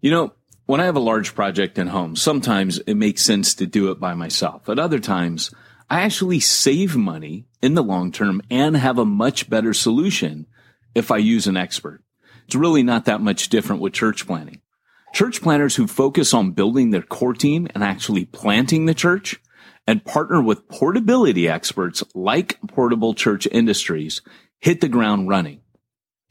You know, when I have a large project at home, sometimes it makes sense to do it by myself. At other times, I actually save money in the long term and have a much better solution if I use an expert. It's really not that much different with church planting. Church planters who focus on building their core team and actually planting the church and partner with portability experts like Portable Church Industries hit the ground running.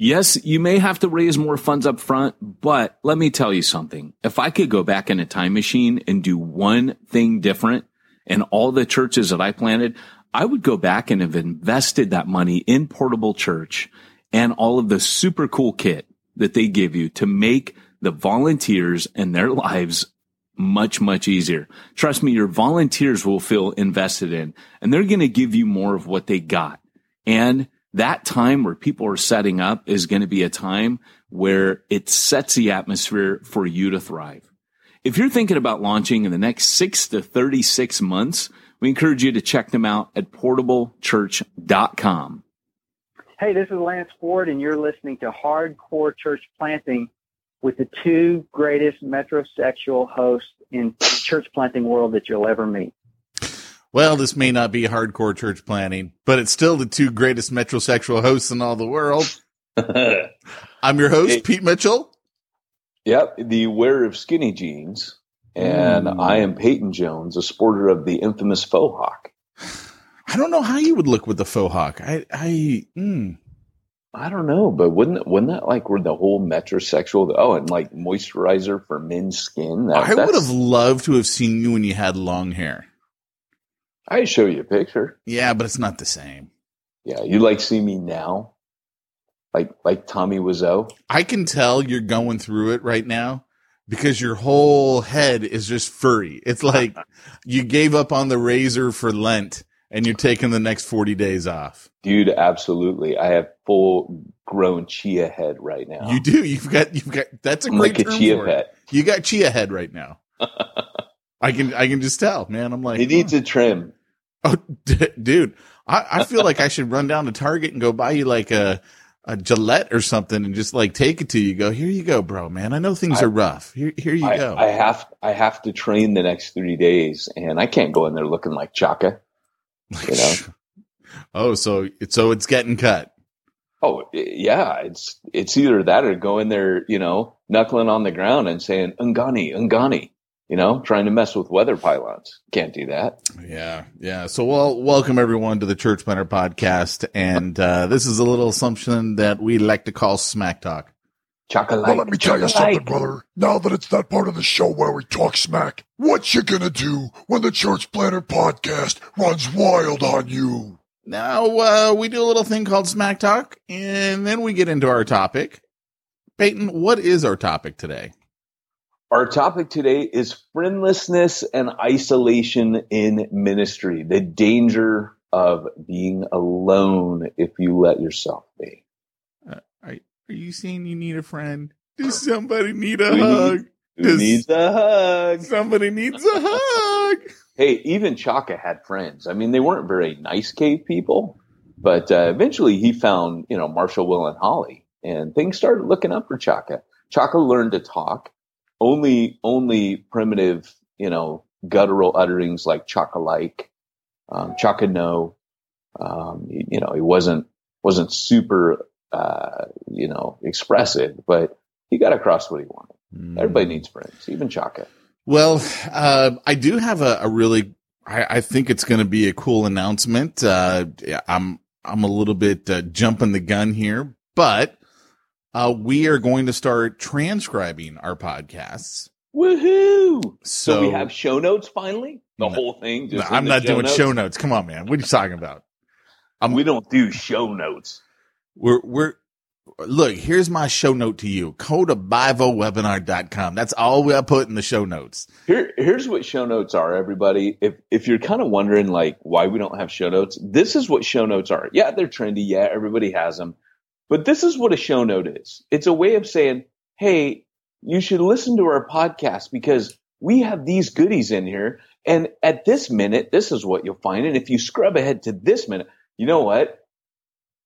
Yes, you may have to raise more funds up front, but let me tell you something. If I could go back in a time machine and do one thing different in all the churches that I planted, I would go back and have invested that money in portable church and all of the super cool kit that they give you to make the volunteers and their lives much, much easier. Trust me, your volunteers will feel invested in and they're going to give you more of what they got. And that time where people are setting up is going to be a time where it sets the atmosphere for you to thrive. If you're thinking about launching in the next six to 36 months, we encourage you to check them out at portablechurch.com. Hey, this is Lance Ford, and you're listening to Hardcore Church Planting with the two greatest metrosexual hosts in the church planting world that you'll ever meet well, this may not be hardcore church planting, but it's still the two greatest metrosexual hosts in all the world. I'm your host. Pete Mitchell. Yep, the wearer of skinny jeans. And mm. I am Peyton Jones, a sporter of the infamous faux hawk. I don't know how you would look with the faux hawk. I, I, mm. I don't know, but wouldn't wouldn't that like where the whole metrosexual? Oh, and like moisturizer for men's skin. That, I would have loved to have seen you when you had long hair. I show you a picture. Yeah, but it's not the same. Yeah, you like see me now, like like Tommy Wiseau. I can tell you're going through it right now because your whole head is just furry. It's like you gave up on the razor for Lent and you're taking the next 40 days off. Dude, absolutely. I have full grown chia head right now. You do. You've got you've got that's a I'm great like a chia pet. You got chia head right now. I can I can just tell, man. I'm like, he needs oh. a trim. Oh, d- dude, I, I feel like I should run down to Target and go buy you like a, a Gillette or something and just like take it to you. Go here, you go, bro, man. I know things I, are rough. Here, here you I, go. I have, I have to train the next three days, and I can't go in there looking like Chaka. You know. oh, so so it's getting cut. Oh yeah, it's it's either that or go in there, you know, knuckling on the ground and saying Ungani, Ungani you know, trying to mess with weather pylons. Can't do that. Yeah. Yeah. So, well, welcome everyone to the Church Planter podcast. And, uh, this is a little assumption that we like to call smack talk. Chocolate. Well, let me tell you something, brother. Now that it's that part of the show where we talk smack, what you gonna do when the Church Planter podcast runs wild on you? Now, uh, we do a little thing called Smack Talk, and then we get into our topic. Peyton, what is our topic today? Our topic today is friendlessness and isolation in ministry. The danger of being alone if you let yourself be. Are, are you saying you need a friend? Does somebody need a We need- hug? Who Does- needs a hug? Somebody needs a hug. Hey, even Chaka had friends. I mean, they weren't very nice cave people, but uh, eventually he found, you know, Marshall, Will, and Holly, and things started looking up for Chaka. Chaka learned to talk. Only, only primitive, you know, guttural utterings like Chaka like, um, Chaka no. Um, you, know, he wasn't wasn't super, uh, you know, expressive, but he got across what he wanted. Everybody needs friends, even Chaka. Well, uh, I do have a, a really, I, I think it's going to be a cool announcement. Uh, yeah, I'm, I'm a little bit uh, jumping the gun here, but uh, we are going to start transcribing our podcasts. Woohoo! So, So, we have show notes finally. The No. whole thing. No, I'm not doing notes? show notes. Come on, man. What are you talking about? I'm- we don't do show notes. We're, we're, look, here's my show note to you. Go to bivowebinar.com. That's all we put in the show notes. Here, here's what show notes are, everybody. If if you're kind of wondering like why we don't have show notes, this is what show notes are. Yeah, they're trendy. Yeah, everybody has them. But this is what a show note is. It's a way of saying, hey, you should listen to our podcast because we have these goodies in here. And at this minute, this is what you'll find. And if you scrub ahead to this minute, you know what?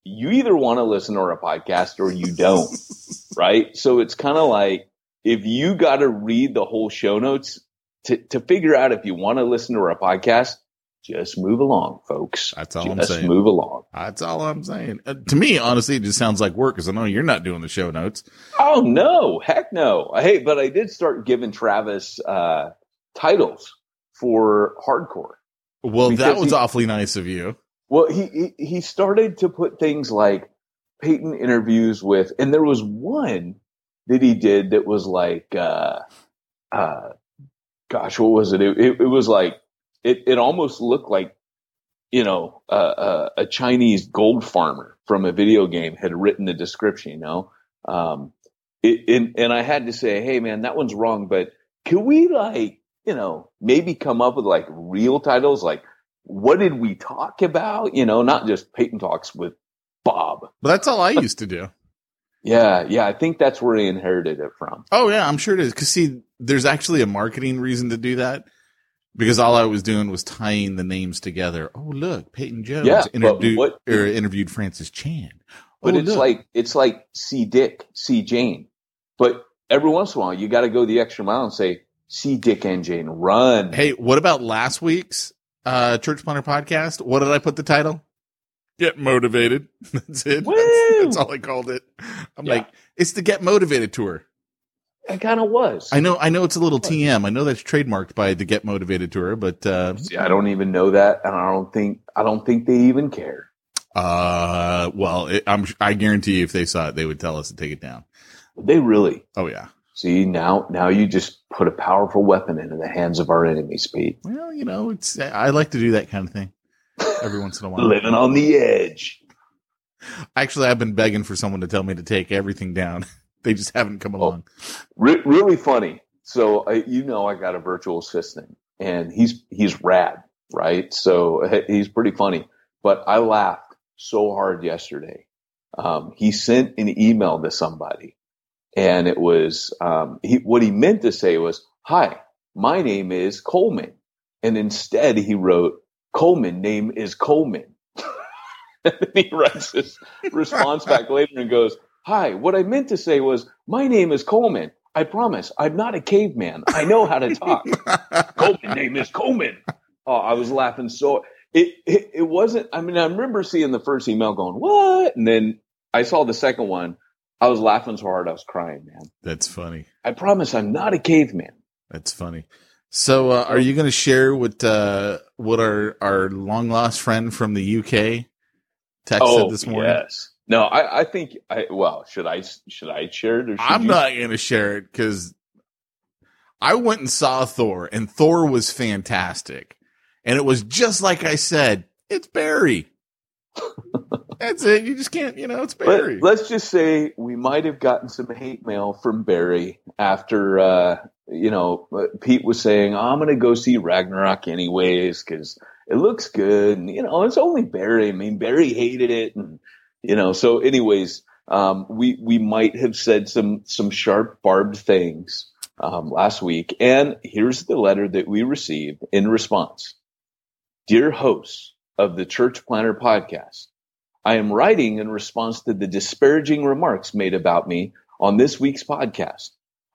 You either want to listen to our podcast or you don't, right? So it's kind of like if you got to read the whole show notes to, to figure out if you want to listen to our podcast, just move along, folks. That's all I'm saying. just move along. That's all I'm saying. Uh, to me, honestly, it just sounds like work because I know you're not doing the show notes. Oh no, heck no. Hey, but I did start giving Travis uh, titles for hardcore. Well, that was he- awfully nice of you. Well, he, he he started to put things like Peyton interviews with, and there was one that he did that was like, uh, uh, gosh, what was it? It, it, it was like it it almost looked like you know uh, uh, a Chinese gold farmer from a video game had written the description. You know, um, it, and and I had to say, hey man, that one's wrong, but can we like you know maybe come up with like real titles like what did we talk about? You know, not just Peyton talks with Bob. But that's all I used to do. Yeah, yeah, I think that's where he inherited it from. Oh yeah, I'm sure it is. Cause see, there's actually a marketing reason to do that because all I was doing was tying the names together. Oh look, Peyton Jones Yeah, interviewed, what- or interviewed Francis Chan. But Oh, it's look. like it's like see Dick, see Jane. But every once in a while, you got to go the extra mile and say, "See Dick and Jane, run." Hey, what about last week's uh, Church Planter podcast? What did I put the title? Get motivated. That's it. That's, that's all I called it. I'm Yeah. like, it's the Get Motivated tour. It kind of was. I know, I know it's a little TM. I know that's trademarked by the Get Motivated tour, but uh, See, I don't even know that, and I don't think I don't think they even care. uh, well, it, I'm I guarantee you if they saw it, they would tell us to take it down. They really Oh yeah. see now. Now you just put a powerful weapon into the hands of our enemies, Pete. Well, you know, it's I like to do that kind of thing every once in a while. Living on the edge. Actually, I've been begging for someone to tell me to take everything down. they just haven't come along. Re- really funny. So you know, I got a virtual assistant, and he's he's rad, right? So he's pretty funny. But I laughed so hard yesterday. Um, he sent an email to somebody, and it was um, he, what he meant to say was, "Hi, my name is Coleman," and instead he wrote, "Coleman name is Coleman." and then he writes this response back later and goes, Hi, what I meant to say was, my name is Coleman. I promise, I'm not a caveman. I know how to talk. Coleman name is Coleman. Oh, I was laughing so it, it it wasn't. I mean, I remember seeing the first email going what, and then I saw the second one. I was laughing so hard I was crying, man. That's funny. I promise, I'm not a caveman. That's funny. So, uh, are you going to share what uh, what our our long lost friend from the UK texted said this morning? Oh, yes, No, I, I think I well, should I should I share it or should I'm you? not to share it because I went and saw Thor, and Thor was fantastic, and it was just like I said. It's Barry. That's it. You just can't, you know, it's Barry. Let, us just say we might have gotten some hate mail from Barry after, uh, you know, Pete was saying, oh, I'm going to go see Ragnarok anyways because it looks good. And, you know, it's only Barry. I mean, Barry hated it. And, you know, so anyways, um, we, we might have said some, some sharp barbed things, um, last week. And here's the letter that we received in response. Dear hosts of the Church Planter podcast, I am writing in response to the disparaging remarks made about me on this week's podcast.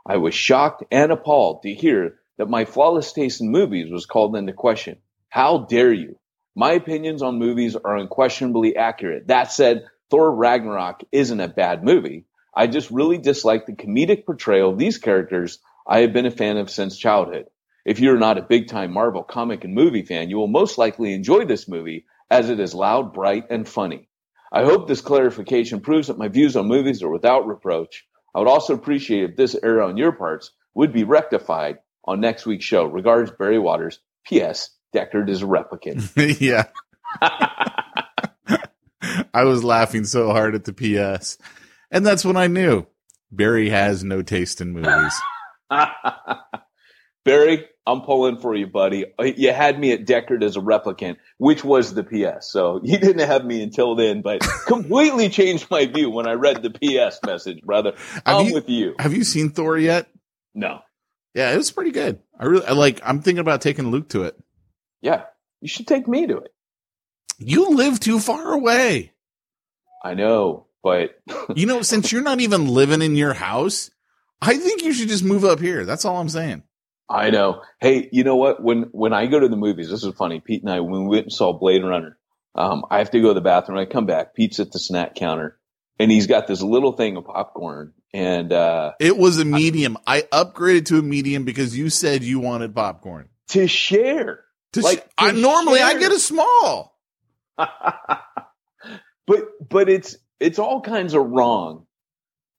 I was shocked and appalled to hear that my flawless taste in movies was called into question. How dare you? My opinions on movies are unquestionably accurate. That said, Thor Ragnarok isn't a bad movie. I just really dislike the comedic portrayal of these characters I have been a fan of since childhood. If you're not a big time Marvel comic and movie fan, you will most likely enjoy this movie as it is loud, bright, and funny. I hope this clarification proves that my views on movies are without reproach. I would also appreciate if this error on your parts would be rectified on next week's show. Regards, Barry Waters. P.S. Deckard is a replicant. yeah. I was laughing so hard at the PS. And that's when I knew Barry has no taste in movies. Barry, I'm pulling for you, buddy. You had me at Deckard as a replicant, which was the PS. So you didn't have me until then, but completely changed my view when I read the PS message, brother. Have I'm you- with you. Have you seen Thor yet? No. Yeah, it was pretty good. I really I like I'm thinking about taking Luke to it. Yeah. You should take me to it. You live too far away. I know, but You know, since you're not even living in your house, I think you should just move up here. That's all I'm saying. I know. Hey, you know what? When when I go to the movies, this is funny. Pete and I, when we went and saw Blade Runner, um, I have to go to the bathroom. I come back. Pete's at the snack counter, and he's got this little thing of popcorn. And uh, It was a medium. I upgraded to a medium because you said you wanted popcorn. to share, To Like, sh- I to normally I get a small. but but it's it's all kinds of wrong.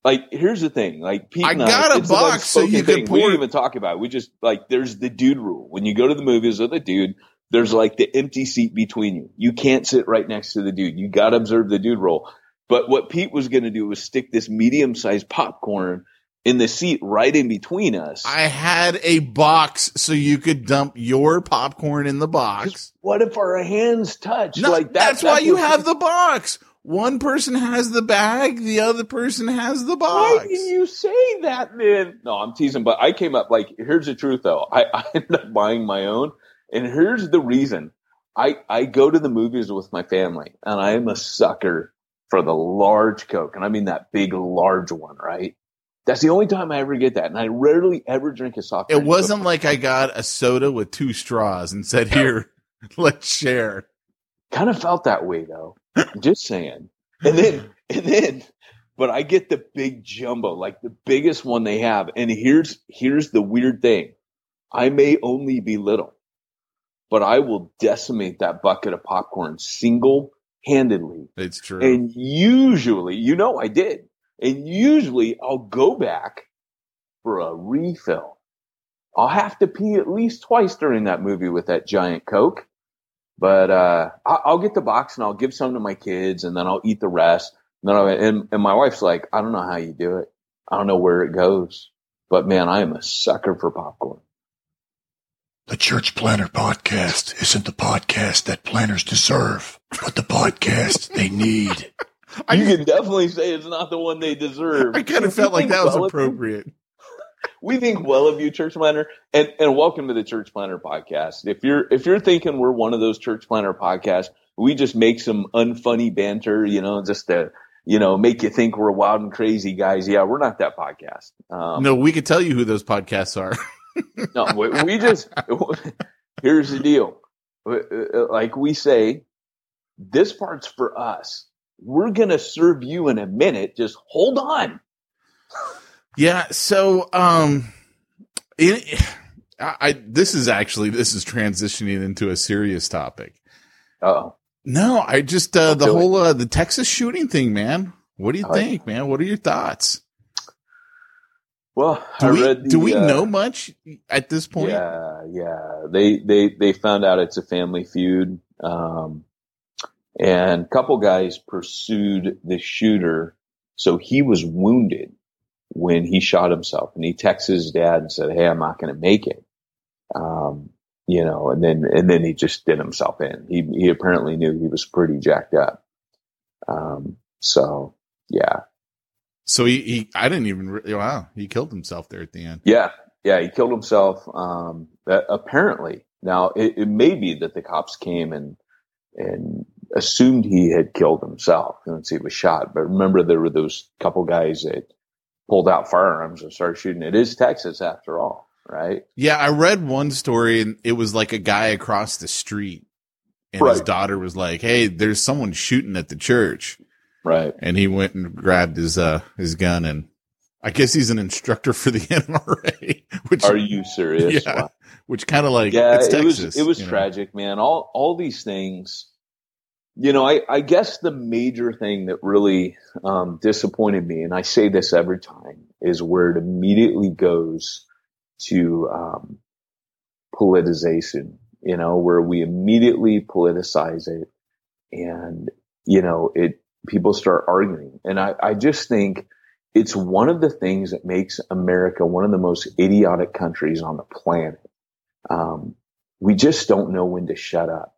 Like here's the thing, like Pete I got a it's the box so you could thing. We pour- didn't even talk about. It. We just like there's the dude rule. When you go to the movies with a dude, there's like the empty seat between you. You can't sit right next to the dude. You got to observe the dude rule. But what Pete was going to do was stick this medium sized popcorn in the seat right in between us. I had a box so you could dump your popcorn in the box. what if our hands touch? No, like that- that's, why you have the box. One person has the bag, the other person has the box. Why did you say that then? No, I'm teasing, but I came up like here's the truth though. I, I ended up buying my own, and here's the reason. I I go to the movies with my family, and I am a sucker for the large Coke, and I mean that big large one, right? That's the only time I ever get that, and I rarely ever drink a soft. It wasn't like I got a soda with two straws and said, "Here, let's share." kind of felt that way though. I'm just saying. And then, and then, but I get the big jumbo, like the biggest one they have. And here's, here's the weird thing. I may only be little, but I will decimate that bucket of popcorn single handedly. It's true. And usually, you know, I did. And usually I'll go back for a refill. I'll have to pee at least twice during that movie with that giant Coke. But, uh, I'll get the box and I'll give some to my kids and then I'll eat the rest. And then and, and my wife's like, I don't know how you do it. I don't know where it goes, but man, I am a sucker for popcorn. The Church Planter Podcast isn't the podcast that planners deserve, but the podcast they need. You can definitely say it's not the one they deserve. I kind of felt like that was well appropriate. we think well of you, church planner, and and welcome to the Church Planter Podcast. If you're if you're thinking we're one of those church planner podcasts, we just make some unfunny banter, you know, just to you know make you think we're wild and crazy guys. Yeah, we're not that podcast. Um, No, we could tell you who those podcasts are. no, we, we just here's the deal. Uh, Like we say, this part's for us. We're gonna serve you in a minute. Just hold on. Yeah. So, um, it, I, I this is actually this is transitioning into a serious topic. Oh, No, I just uh, the whole uh, the Texas shooting thing, man. What do you think, man? What are your thoughts? Well, Do I we read the, do we uh, know much at this point? Yeah, yeah. They they they found out it's a family feud, um, and a couple guys pursued the shooter. So he was wounded when he shot himself, and he texted his dad and said, "Hey, I'm not going to make it." Um, you know, and then and then he just did himself in. He he apparently knew he was pretty jacked up. Um, so yeah, So he, he I didn't even re- wow he killed himself there at the end. Yeah, yeah, he killed himself. Um, apparently, now it, it may be that the cops came and and assumed he had killed himself once he was shot. But remember, there were those couple guys that pulled out firearms and started shooting. It is Texas, after all, right? Yeah, I read one story and it was like a guy across the street, and his daughter was like, "Hey, there's someone shooting at the church," Right. and he went and grabbed his uh his gun and. I guess he's an instructor for the NRA, which Are you serious? yeah, Wow. which kind of like yeah, it's it Texas. was it was you know? tragic, man. All all these things. You know, I, I guess the major thing that really um, disappointed me, and I say this every time, is where it immediately goes to um, politicization. You know, where we immediately politicize it, and you know, it people start arguing, and I, I just think it's one of the things that makes America one of the most idiotic countries on the planet. Um, we just don't know when to shut up.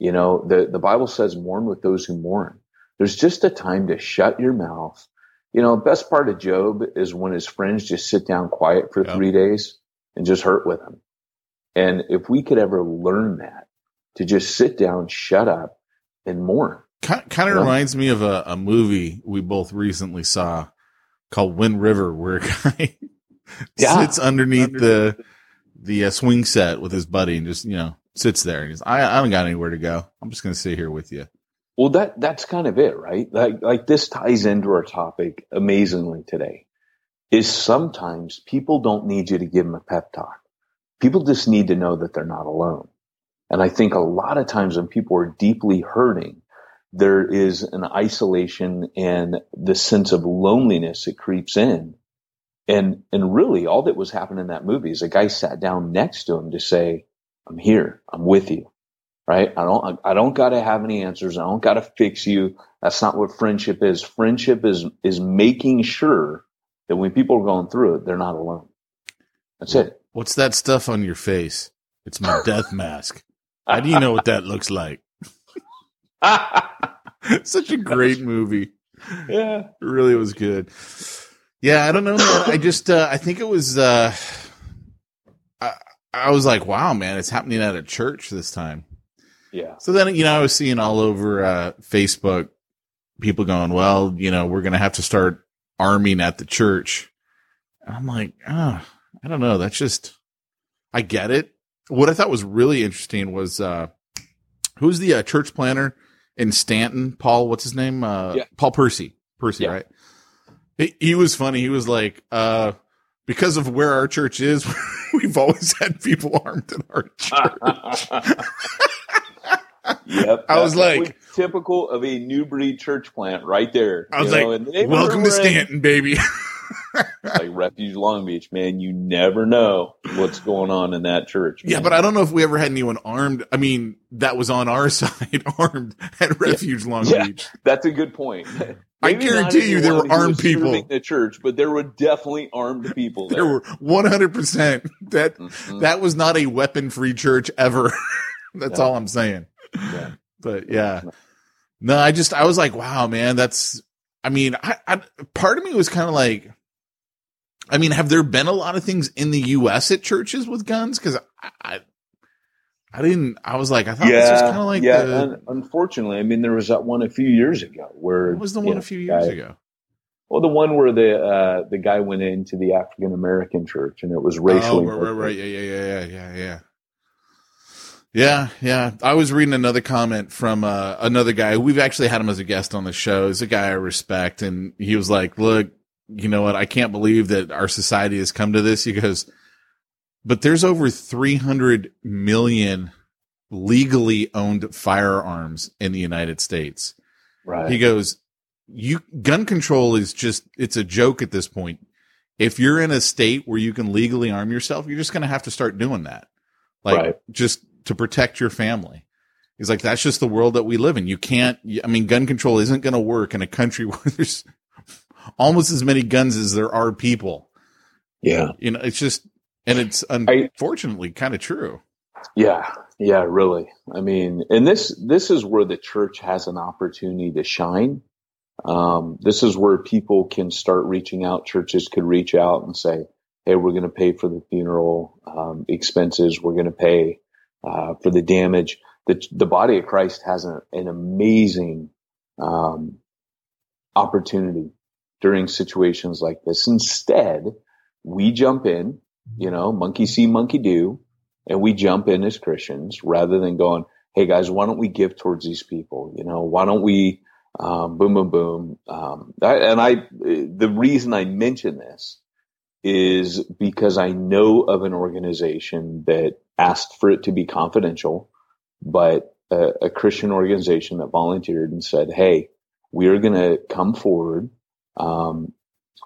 You know, the, the Bible says mourn with those who mourn. There's just a time to shut your mouth. You know, best part of Job is when his friends just sit down quiet for Yep. three days and just hurt with him. And if we could ever learn that, to just sit down, shut up, and mourn. Kind, kind of Yeah. reminds me of a, a movie we both recently saw called Wind River, where a guy Yeah. sits underneath the the uh, swing set with his buddy and just you know sits there and he's I, I haven't got anywhere to go. I'm just gonna sit here with you. Well, that that's kind of it, right? Like like this ties into our topic amazingly today. Is sometimes people don't need you to give them a pep talk. People just need to know that they're not alone. And I think a lot of times when people are deeply hurting, there is an isolation and the sense of loneliness that creeps in. And and really all that was happening in that movie is a guy sat down next to him to say, I'm here, I'm with you right? I don't, I don't got to have any answers. I don't got to fix you. That's not what friendship is. Friendship is, is making sure that when people are going through it, they're not alone. That's it. What's that stuff on your face? It's my death mask. How do you know what that looks like? Such a great movie. yeah. It really was good. Yeah, I don't know. I just, uh, I think it was, uh, I, was like, wow, man, it's happening at a church this time. Yeah. So then, you know, I was seeing all over, uh, Facebook people going, well, you know, we're going to have to start arming at the church. And I'm like, ah, I don't know. That's just, I get it. What I thought was really interesting was, uh, who's the uh, church planner in Stanton? Paul, what's his name? Uh, Yeah. Paul Percy. Percy, Yeah. right? He, he was funny. He was like, uh, because of where our church is, we've always had people armed in our church. Yep. I was like- typical of a new breed church plant right there. I was You know, like, welcome to we're in, Stanton, baby. Like Refuge Long Beach, man. You never know what's going on in that church. yeah, but I don't know if we ever had anyone armed. I mean, that was on our side, armed at Refuge Long Yeah. Beach. That's a good point. I guarantee you there were armed people. in The church, but there were definitely armed people there. There were 100% that, Mhm. that was not a weapon free church ever. that's Yeah. all I'm saying. Yeah. But yeah. No, I just, I was like, wow, man, that's, I mean, I, I part of me was kind of like, I mean, have there been a lot of things in the U.S. at churches with guns? Cause I, I, I didn't, I was like, I thought this was kind of like yeah. the, un- unfortunately, I mean, there was that one a few years ago where what was the one know, a few years guy- ago? Well, the one where the uh, the guy went into the African American church and it was Oh, racially. right, right, right. Yeah, yeah, yeah, yeah, yeah, yeah. Yeah, yeah. I was reading another comment from uh, another guy. We've actually had him as a guest on the show. He's a guy I respect, and he was like, "Look, you know what? I can't believe that our society has come to this." He goes, "But there's over 300 million legally owned firearms in the United States. Right. He goes, you gun control is just it's a joke at this point. If you're in a state where you can legally arm yourself, you're just going to have to start doing that. Like Right. just to protect your family. He's like that's just the world that we live in. You can't I mean gun control isn't going to work in a country where there's almost as many guns as there are people. yeah. You know, it's just and it's unfortunately kind of true. Yeah, yeah, really. I mean, and this this is where the church has an opportunity to shine. Um, this is where people can start reaching out. Churches could reach out and say, "Hey, we're going to pay for the funeral um, expenses. We're going to pay uh, for the damage." The the body of Christ has an, an amazing um, opportunity during situations like this. Instead, we jump in. You know, monkey see, monkey do and we jump in as Christians rather than going, Hey guys, why don't we give towards these people? You know, why don't we, um, boom, boom, boom. Um, that, and I, the reason I mention this is because I know of an organization that asked for it to be confidential, but a, a Christian organization that volunteered and said, Hey, we are going to come forward, um,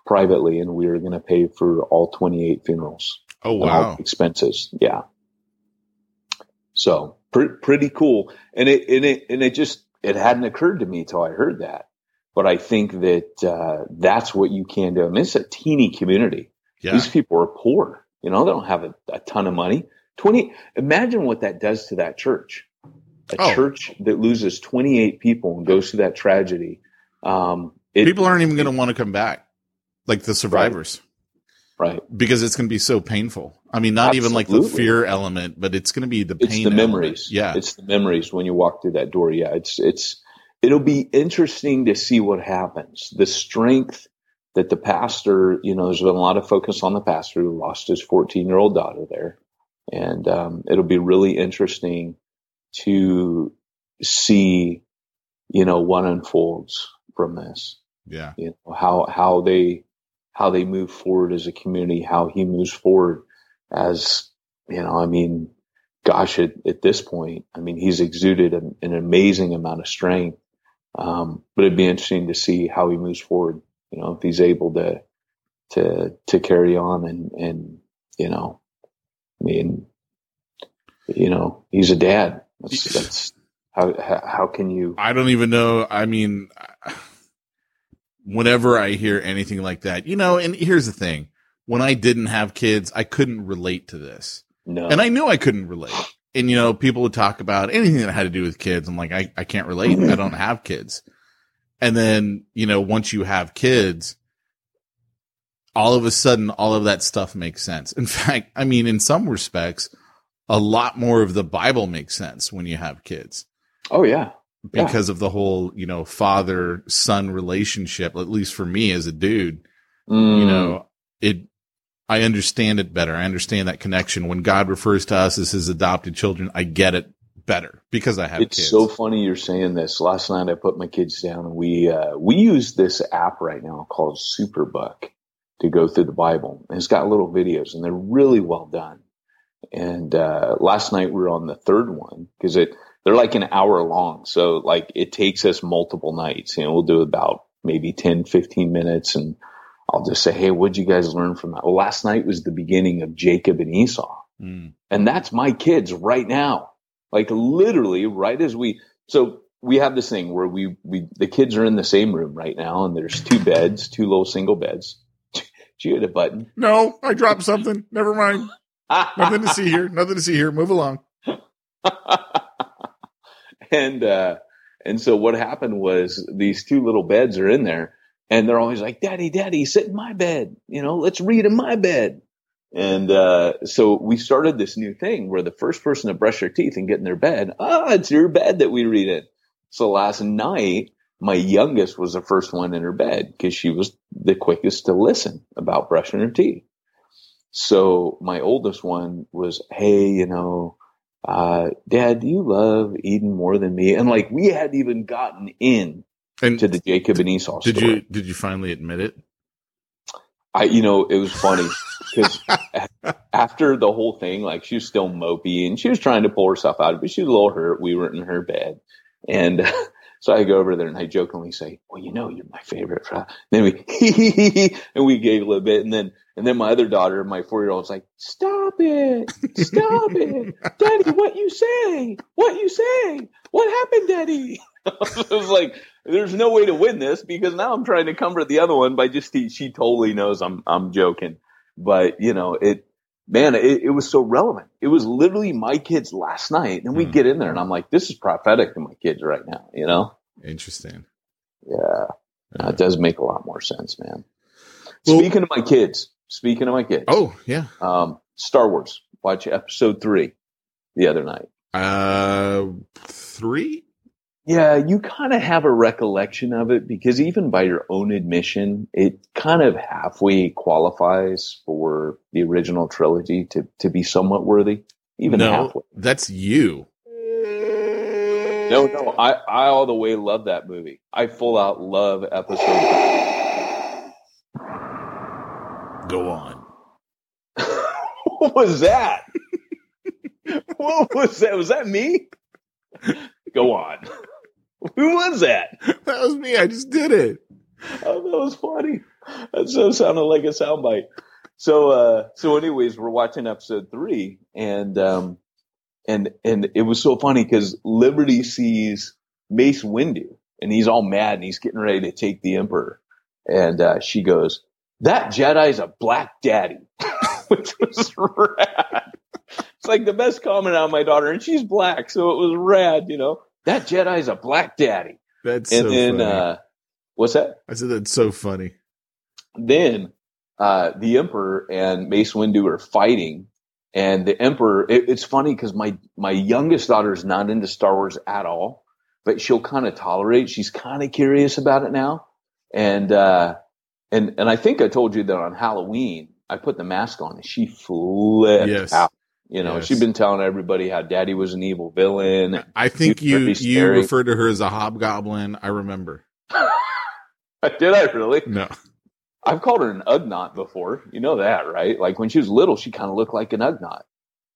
privately and we are going to pay for all 28 funerals Oh wow. expenses. Yeah. So pre- pretty cool. And it, and it, and it just, it hadn't occurred to me till I heard that. But I think that, uh, that's what you can do. I mean, it's a teeny community. Yeah. These people are poor. You know, they don't have a, a ton of money. 20, imagine what that does to that church. A Oh. church that loses 28 people and goes through that tragedy. Um, it, People aren't even going to want to come back. Like the survivors. right. because it's going to be so painful. I mean, not even like the fear element, but it's going to be the it's the element. memories. Yeah. it's the memories when you walk through that door. Yeah, it's it's it'll be interesting to see what happens. The strength that the pastor, you know, there's been a lot of focus on the pastor who lost his 14 year old daughter there, and um, it'll be really interesting to see, you know, what unfolds from this yeah. you know how how they how they move forward as a community how he moves forward as you know i mean gosh at, at this point i mean he's exuded an, an amazing amount of strength um, but it'd be interesting to see how he moves forward you know if he's able to to to carry on and and you know i mean you know he's a dad that's that's how how, how can you I don't even know. I mean, whenever I hear anything like that, you know, and here's the thing. When I didn't have kids, I couldn't relate to this. no And I knew I couldn't relate. And, you know, people would talk about anything that had to do with kids. I'm like, I, I can't relate. I don't have kids. And then, you know, once you have kids, all of a sudden, all of that stuff makes sense. In fact, I mean, in some respects, a lot more of the Bible makes sense when you have kids oh yeah Yeah. because of the whole, you know, father son relationship, at least for me as a dude, you Mm. know, it, I understand it better. I understand that connection. When God refers to us as his adopted children, I get it better because I have it's kids. so funny you're saying this. Last night I put my kids down and we uh, we use this app right now called Superbook to go through the Bible. And it's got little videos and they're really well done. And uh, last night we were on the third one because it they're like an hour long. So like it takes us multiple nights. You know, we'll do about maybe 10, 15 minutes and I'll just say, Hey, what'd you guys learn from that? Well, last night was the beginning of Jacob and Esau. Mm. And that's my kids right now. Like literally right as we, so we have this thing where we, we, the kids are in the same room right now and there's two beds, two little single beds. Did you hit a button? No, I dropped something. Never mind. Nothing to see here. Nothing to see here. Move along. and, uh, and so what happened was these two little beds are in there and they're always like, daddy, daddy, sit in my bed. You know, let's read in my bed. And, uh, so we started this new thing where the first person to brush their teeth and get in their bed, ah, it's your bed that we read in. So last night, my youngest was the first one in her bed because she was the quickest to listen about brushing her teeth. So my oldest one was, Hey, you know, uh, dad, do you love Eden more than me? And like, we hadn't even gotten in And to the Jacob and Esau did story. you did you finally admit it? I, you know, it was funny because after the whole thing, like she was still mopey and she was trying to pull herself out, but she was a little hurt. We weren't in her bed. And so I go over there and I jokingly say, well, you know, you're my favorite. Friend. Then we, and we giggle a little bit. And then, and then my other daughter, my four year old, is like, stop it. Stop it. Daddy, what you say? What you say? What happened, daddy? I was like, there's no way to win this because now I'm trying to comfort the other one by just, she totally knows I'm, I'm joking. But, you know, it, man, it, it was so relevant. It was literally my kids last night. And we Hmm. get in there and I'm like, this is prophetic to my kids right now, you know? Interesting. Yeah. No, it does make a lot more sense, man. Well- speaking of my kids, speaking of my kids, Oh, yeah. um, Star Wars, watch episode three the other night. Uh, three? Yeah, you kind of have a recollection of it because even by your own admission, it kind of halfway qualifies for the original trilogy to, to be somewhat worthy. Even no, halfway. that's you. No, no, I, I all the way love that movie. I full out love episode. Go on. what was that? what was that? Was that me? Go on. Who was that? That was me. I just did it. Oh, that was funny. That so sounded like a soundbite. So, uh, so anyways, we're watching episode three and, um, and, and it was so funny because Liberty sees Mace Windu and he's all mad and he's getting ready to take the Emperor. And, uh, she goes, that Jedi's a black daddy, which was rad. It's like the best comment on my daughter and she's black. So it was rad, you know, that Jedi is a black daddy. That's And so then, funny. uh, what's that? I said that's so funny. then uh, the emperor and Mace Windu are fighting, and the emperor. It, it's funny because my my youngest daughter is not into Star Wars at all, but she'll kind of tolerate. She's kind of curious about it now, and uh, and and I think I told you that on Halloween I put the mask on and she flipped Yes. out. You know, Yes. she'd been telling everybody how Daddy was an evil villain. I think you you referred to her as a hobgoblin. I remember. Did I really? No. I've called her an Ugnaught before. You know that, right? Like when she was little, she kind of looked like an Ugnaught.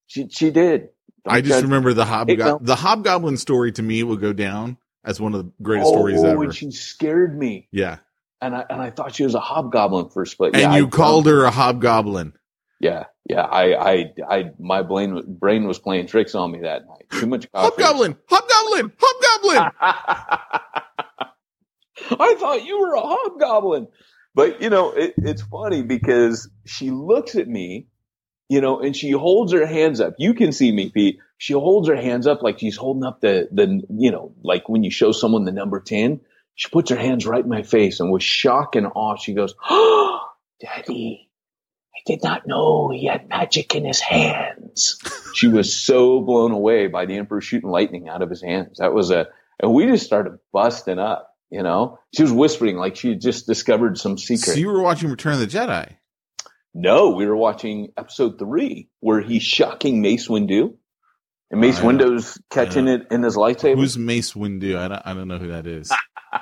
She she did. Don't I just remember the hobgoblin. The hobgoblin story to me will go down as one of the greatest oh, stories ever. and she scared me, yeah, and I and I thought she was a hobgoblin for a split. and yeah, you I- called her a hobgoblin. Yeah, yeah. I I I my brain brain was playing tricks on me that night. Too much coffee. Hobgoblin, hobgoblin, hobgoblin. I thought you were a hobgoblin. But, you know, it, it's funny because she looks at me, you know, and she holds her hands up. You can see me, Pete. She holds her hands up like she's holding up the, the, you know, like when you show someone the number 10, she puts her hands right in my face and with shock and awe, she goes, Oh, daddy, I did not know he had magic in his hands. she was so blown away by the emperor shooting lightning out of his hands. That was a, and we just started busting up, you know, she was whispering like she had just discovered some secret. so you were watching Return of the Jedi. No, we were watching episode three where he's shocking Mace Windu. And Mace Windu's catching it in his lightsaber. Who's Mace Windu? I don't, I don't know who that is.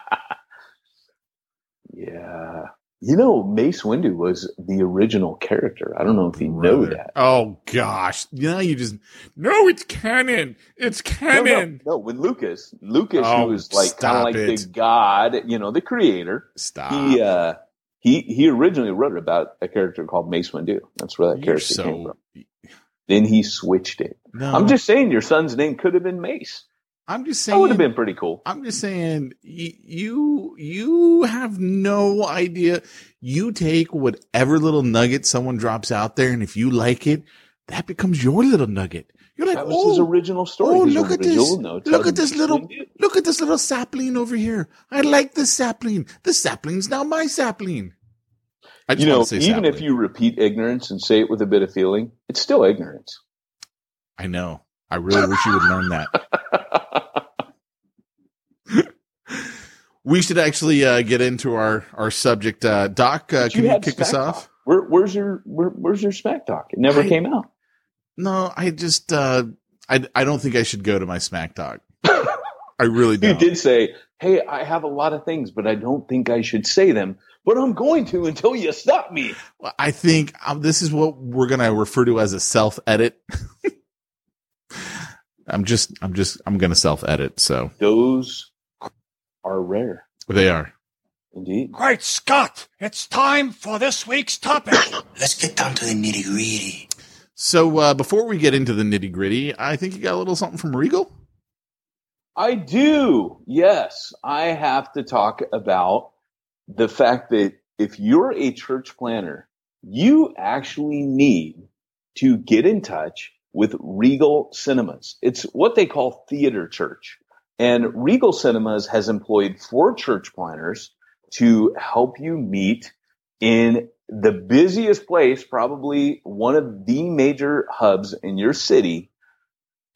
yeah. You know, Mace Windu was the original character. I don't know if you know that. Oh gosh, know you just no, it's canon. It's No, canon. no, no, with Lucas. Lucas, Oh, who was like kind of like it. the god, you know, the creator. Stop. He uh he he originally wrote about a character called Mace Windu. That's where that You're character came from. Then he switched it. No, I'm just saying your son's name could have been Mace. I'm just saying That would have been pretty cool. I'm just saying. You you have no idea. You take whatever little nugget someone drops out there, and if you like it, that becomes your little nugget. You're like, That was his oh, original story. oh, His look at this. notes Look at this little- look at this little sapling over here. I like this sapling. This sapling's now my sapling. You know, want to say even if you repeat ignorance and say it with a bit of feeling, it's still ignorance. I know. I really wish you would learn that. We should actually uh, get into our our subject. Uh, Doc, uh, can you, had kick us off? Where, where's your where, Where's your smack Doc? It never I- came out. No, I just uh, I I don't think I should go to my smack talk. I really You don't. did say, "Hey, I have a lot of things, but I don't think I should say them but I'm going to until you stop me. Well, I think um, this is what we're gonna refer to as a self edit. I'm just, I'm just, I'm gonna self edit. So Those are rare, they are. indeed. Great Scott! It's time for this week's topic. Let's get down to the nitty gritty. So uh, before we get into the nitty gritty, I think you got a little something from Regal. I do. Yes, I have to talk about the fact that if you're a church planner, you actually need to get in touch with Regal Cinemas. It's what they call theater church. And Regal Cinemas has employed four church planters to help you meet in the busiest place, probably one of the major hubs in your city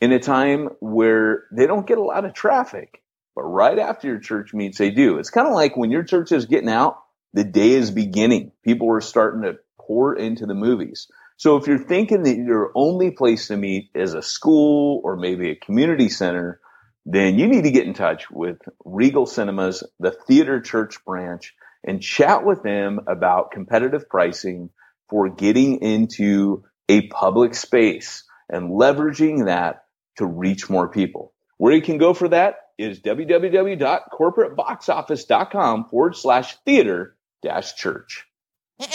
in a time where they don't get a lot of traffic. But right after your church meets, they do. It's kind of like when your church is getting out, the day is beginning. People are starting to pour into the movies. So if you're thinking that your only place to meet is a school or maybe a community center, then you need to get in touch with Regal Cinemas, the theater church branch, and chat with them about competitive pricing for getting into a public space and leveraging that to reach more people. Where you can go for that is www.corporateboxoffice.com forward slash theater dash church.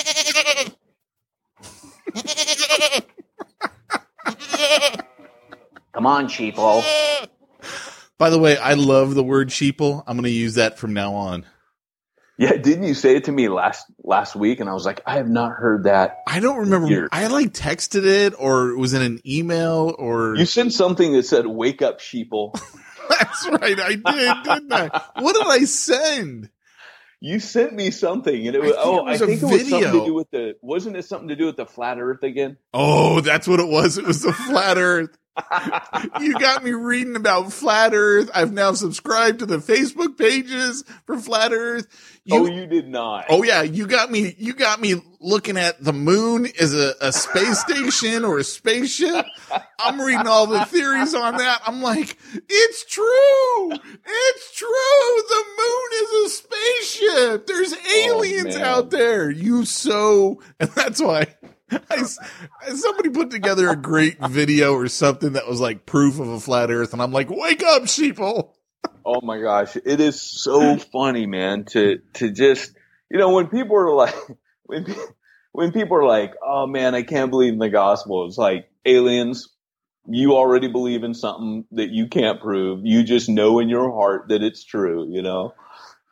Come on, sheeple. By the way, I love the word sheeple. I'm going to use that from now on. Yeah, didn't you say it to me last last week? And I was like, I have not heard that. I don't remember. Years. I like texted it or it was in an email or. You sent something that said, "Wake up, sheeple." That's right. I did, didn't I? What did I send? You sent me something, and it I was think oh, it was I think it was something to do with the wasn't it something to do with the flat Earth again? Oh, that's what it was. It was the flat earth. You got me reading about flat earth. I've now subscribed to the Facebook pages for flat earth. oh, you did not. Oh yeah, you got me. You got me looking at the moon as a, a space station or a spaceship. I'm reading all the theories on that. I'm like, it's true. It's true. The moon is a spaceship. There's oh, aliens man. out there. You so, and that's why. I somebody put together a great video or something that was like proof of a flat earth and I'm like, wake up sheeple. Oh my gosh, it is so funny, man. To to just you know when people are like when when people are like, oh man, I can't believe in the gospel. It's like aliens. You already believe in something that you can't prove. You just know in your heart that it's true. You know,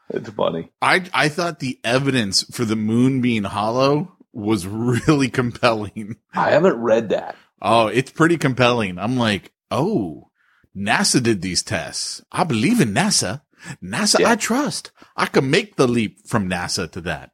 it's funny. I I thought the evidence for the moon being hollow was really compelling. I haven't read that. Oh, it's pretty compelling. I'm like, oh, NASA did these tests. I believe in NASA. NASA, Yeah. I trust. I can make the leap from NASA to that.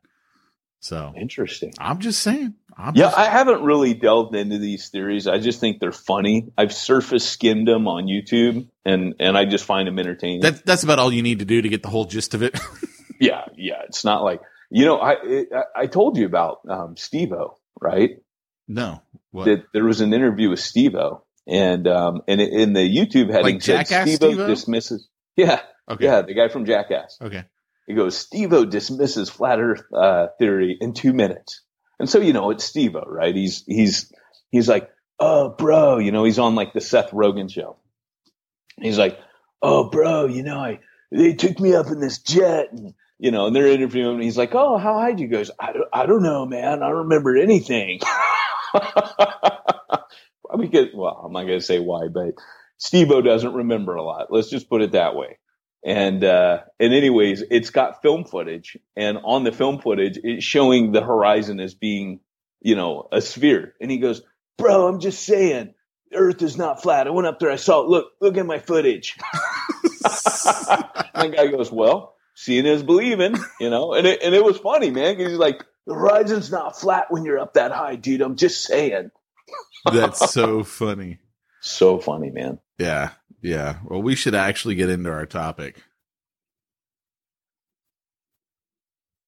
So Interesting. I'm just saying. I'm Yeah, just- I haven't really delved into these theories. I just think they're funny. I've surface skimmed them on YouTube, and and I just find them entertaining. that, that's about all you need to do to get the whole gist of it. yeah, yeah. It's not like you know. I it, I- told you about um, Steve-O, right? no. What? That there was an interview with Steve-O, and um and in the YouTube heading Like said Steve-O? dismisses. Yeah, okay. yeah, the guy from Jackass. Okay. He goes, Steve-O dismisses flat Earth uh, theory in two minutes. And so, you know, it's Steve-O, right? He's, he's, he's like, oh, bro, you know, he's on like the Seth Rogen show. He's like, oh, bro, you know, I, they took me up in this jet and, you know, and they're interviewing him. He's like, oh, how high did you go? Goes, I don't, I don't know, man. I don't remember anything. Get, well, I'm not going to say why, but Steve-O doesn't remember a lot. Let's just put it that way. And uh, and anyways, it's got film footage, and on the film footage, it's showing the horizon as being, you know, a sphere. And he goes, "Bro, I'm just saying, Earth is not flat. I went up there, I saw it. Look, look at my footage." and the guy goes, "Well, seeing is believing," you know. And it and it was funny, man. 'cause he's like, "The horizon's not flat when you're up that high, dude. I'm just saying." That's so funny. So funny, man. Yeah. Yeah. Well, we should actually get into our topic.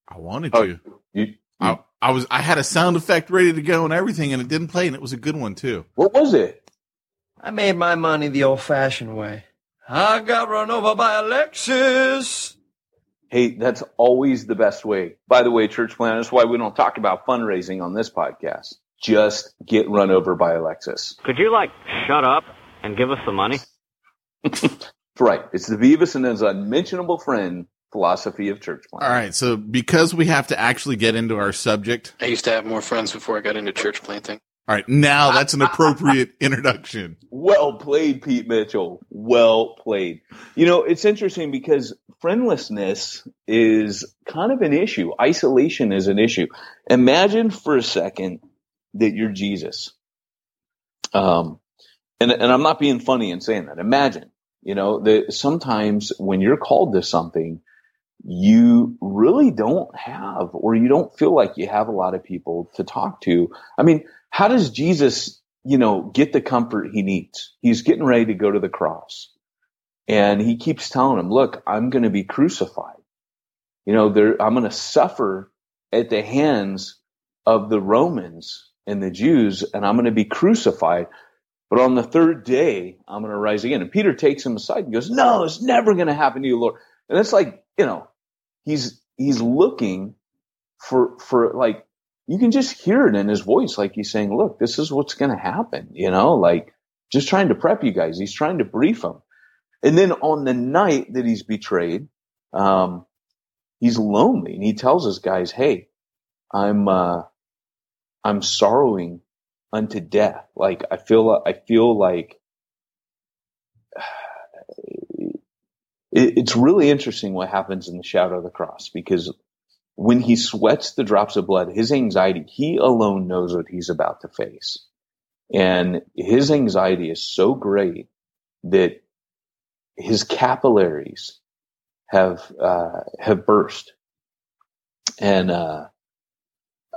I wanted Oh, to. You, I, I was I had a sound effect ready to go and everything, and it didn't play, and it was a good one too. what was it? I made my money the old fashioned way. I got run over by a Lexus Hey, that's always the best way. By the way, church planters, that's why we don't talk about fundraising on this podcast. Just get run over by a Lexus. Could you like shut up and give us some money? That's right. It's the Beavis and his unmentionable friend philosophy of church planting. All right. So because we have to actually get into our subject, I used to have more friends before I got into church planting. All right, now that's an appropriate introduction. Well played, Pete Mitchell. Well played. You know, it's interesting because friendlessness is kind of an issue. Isolation is an issue. Imagine for a second that you're Jesus. Um, and, and I'm not being funny in saying that. Imagine, you know, that sometimes when you're called to something, you really don't have, or you don't feel like you have a lot of people to talk to. I mean, how does Jesus, you know, get the comfort he needs? He's getting ready to go to the cross. And he keeps telling him, look, I'm going to be crucified. You know, there, I'm going to suffer at the hands of the Romans and the Jews, and I'm going to be crucified. But on the third day, I'm going to rise again. And Peter takes him aside and goes, no, it's never going to happen to you, Lord. And it's like, you know, he's, he's looking for, for like, you can just hear it in his voice. Like he's saying, look, this is what's going to happen, you know, like just trying to prep you guys. He's trying to brief them. And then on the night that he's betrayed, um, he's lonely and he tells his guys, Hey, I'm, uh, I'm sorrowing unto death. Like I feel, I feel like it, it's really interesting what happens in the shadow of the cross because when he sweats the drops of blood, his anxiety, he alone knows what he's about to face. And his anxiety is so great that his capillaries have, uh, have burst. And, uh,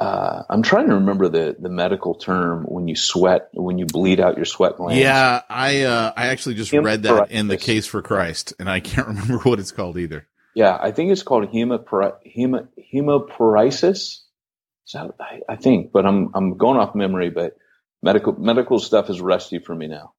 uh, I'm trying to remember the, the medical term when you sweat, when you bleed out your sweat glands. Yeah, I uh, I actually just read that in the Case for Christ, and I can't remember what it's called either. Yeah, I think it's called hemopor- hemo- hemoporisis. Is I, I think, but I'm I'm going off memory. But medical medical stuff is rusty for me now.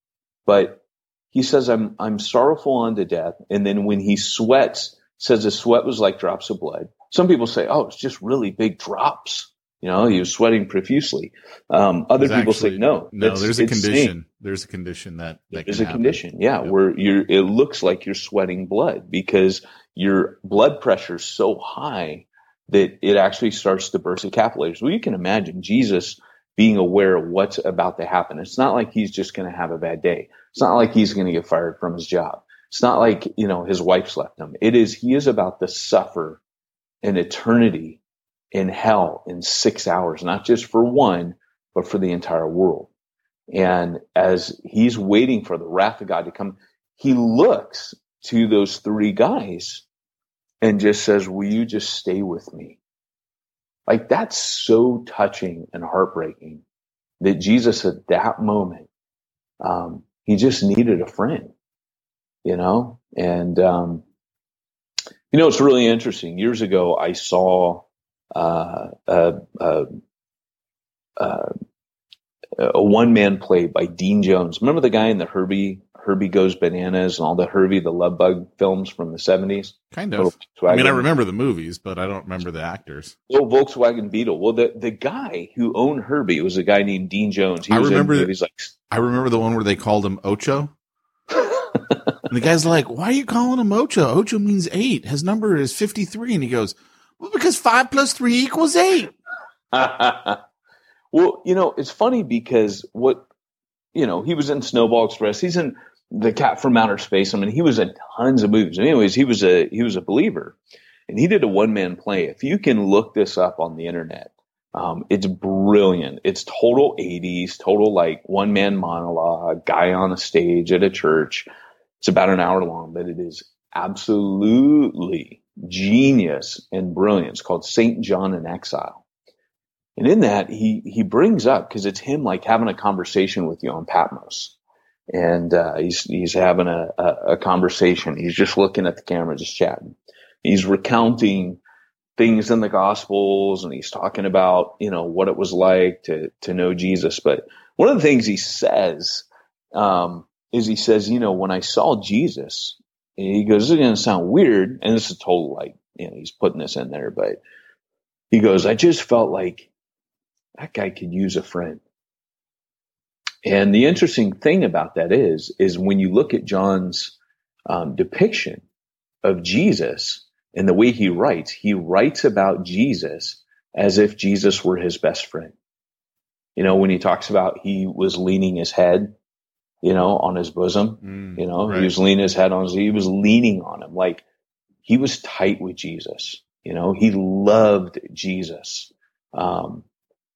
But he says I'm I'm sorrowful unto death, and then when he sweats, says his sweat was like drops of blood. Some people say, oh, it's just really big drops. You know, he was sweating profusely. Um, other There's people actually- say no. No, therea it's condition. There's a condition that, that There's a happen. condition, yeah, Yep. where you're, it looks like you're sweating blood because your blood pressure is so high that it actually starts to burst the capillaries. Well, you can imagine Jesus being aware of what's about to happen. It's not like he's just going to have a bad day. It's not like he's going to get fired from his job. It's not like, you know, his wife's left him. It is, he is about to suffer an eternity in hell in six hours, not just for one, but for the entire world. And as he's waiting for the wrath of God to come, he looks to those three guys and just says, Will you just stay with me? Like that's so touching and heartbreaking that Jesus at that moment, um, he just needed a friend, you know? And, um, you know, it's really interesting. Years ago, I saw, uh, uh, uh, uh, a one man play by Dean Jones. Remember the guy in the Herbie Herbie Goes Bananas and all the Herbie the Love Bug films from the seventies? Kind of. I mean, I remember the movies, but I don't remember the actors. Little Volkswagen Beetle. Well, the the guy who owned Herbie was a guy named Dean Jones. He I remember in like I remember the one where they called him Ocho. and the guy's like, "Why are you calling him Ocho? Ocho means eight. His number is fifty-three." And he goes, "Well, because five plus three equals eight. well, you know, it's funny because what, you know, he was in Snowball Express. He's in The Cat from Outer Space. I mean, he was in tons of movies. Anyways, he was a, he was a believer and he did a one man play. If you can look this up on the internet, um, it's brilliant. It's total 80s, total like one man monologue, guy on a stage at a church. It's about an hour long, but it is absolutely genius and brilliance called St. John in Exile. And in that, he, he brings up, cause it's him like having a conversation with you on Patmos. And, uh, he's, he's having a, a, a conversation. He's just looking at the camera, just chatting. He's recounting things in the gospels and he's talking about, you know, what it was like to, to know Jesus. But one of the things he says, um, is he says, you know, when I saw Jesus, and he goes, is going to sound weird. And this is total like you know, he's putting this in there, but he goes, I just felt like that guy could use a friend. And the interesting thing about that is, is when you look at John's um, depiction of Jesus and the way he writes, he writes about Jesus as if Jesus were his best friend. You know, when he talks about he was leaning his head, you know, on his bosom, Mm, you know, right. he was leaning his head on his, he was leaning on him. Like he was tight with Jesus. You know, he loved Jesus. Um,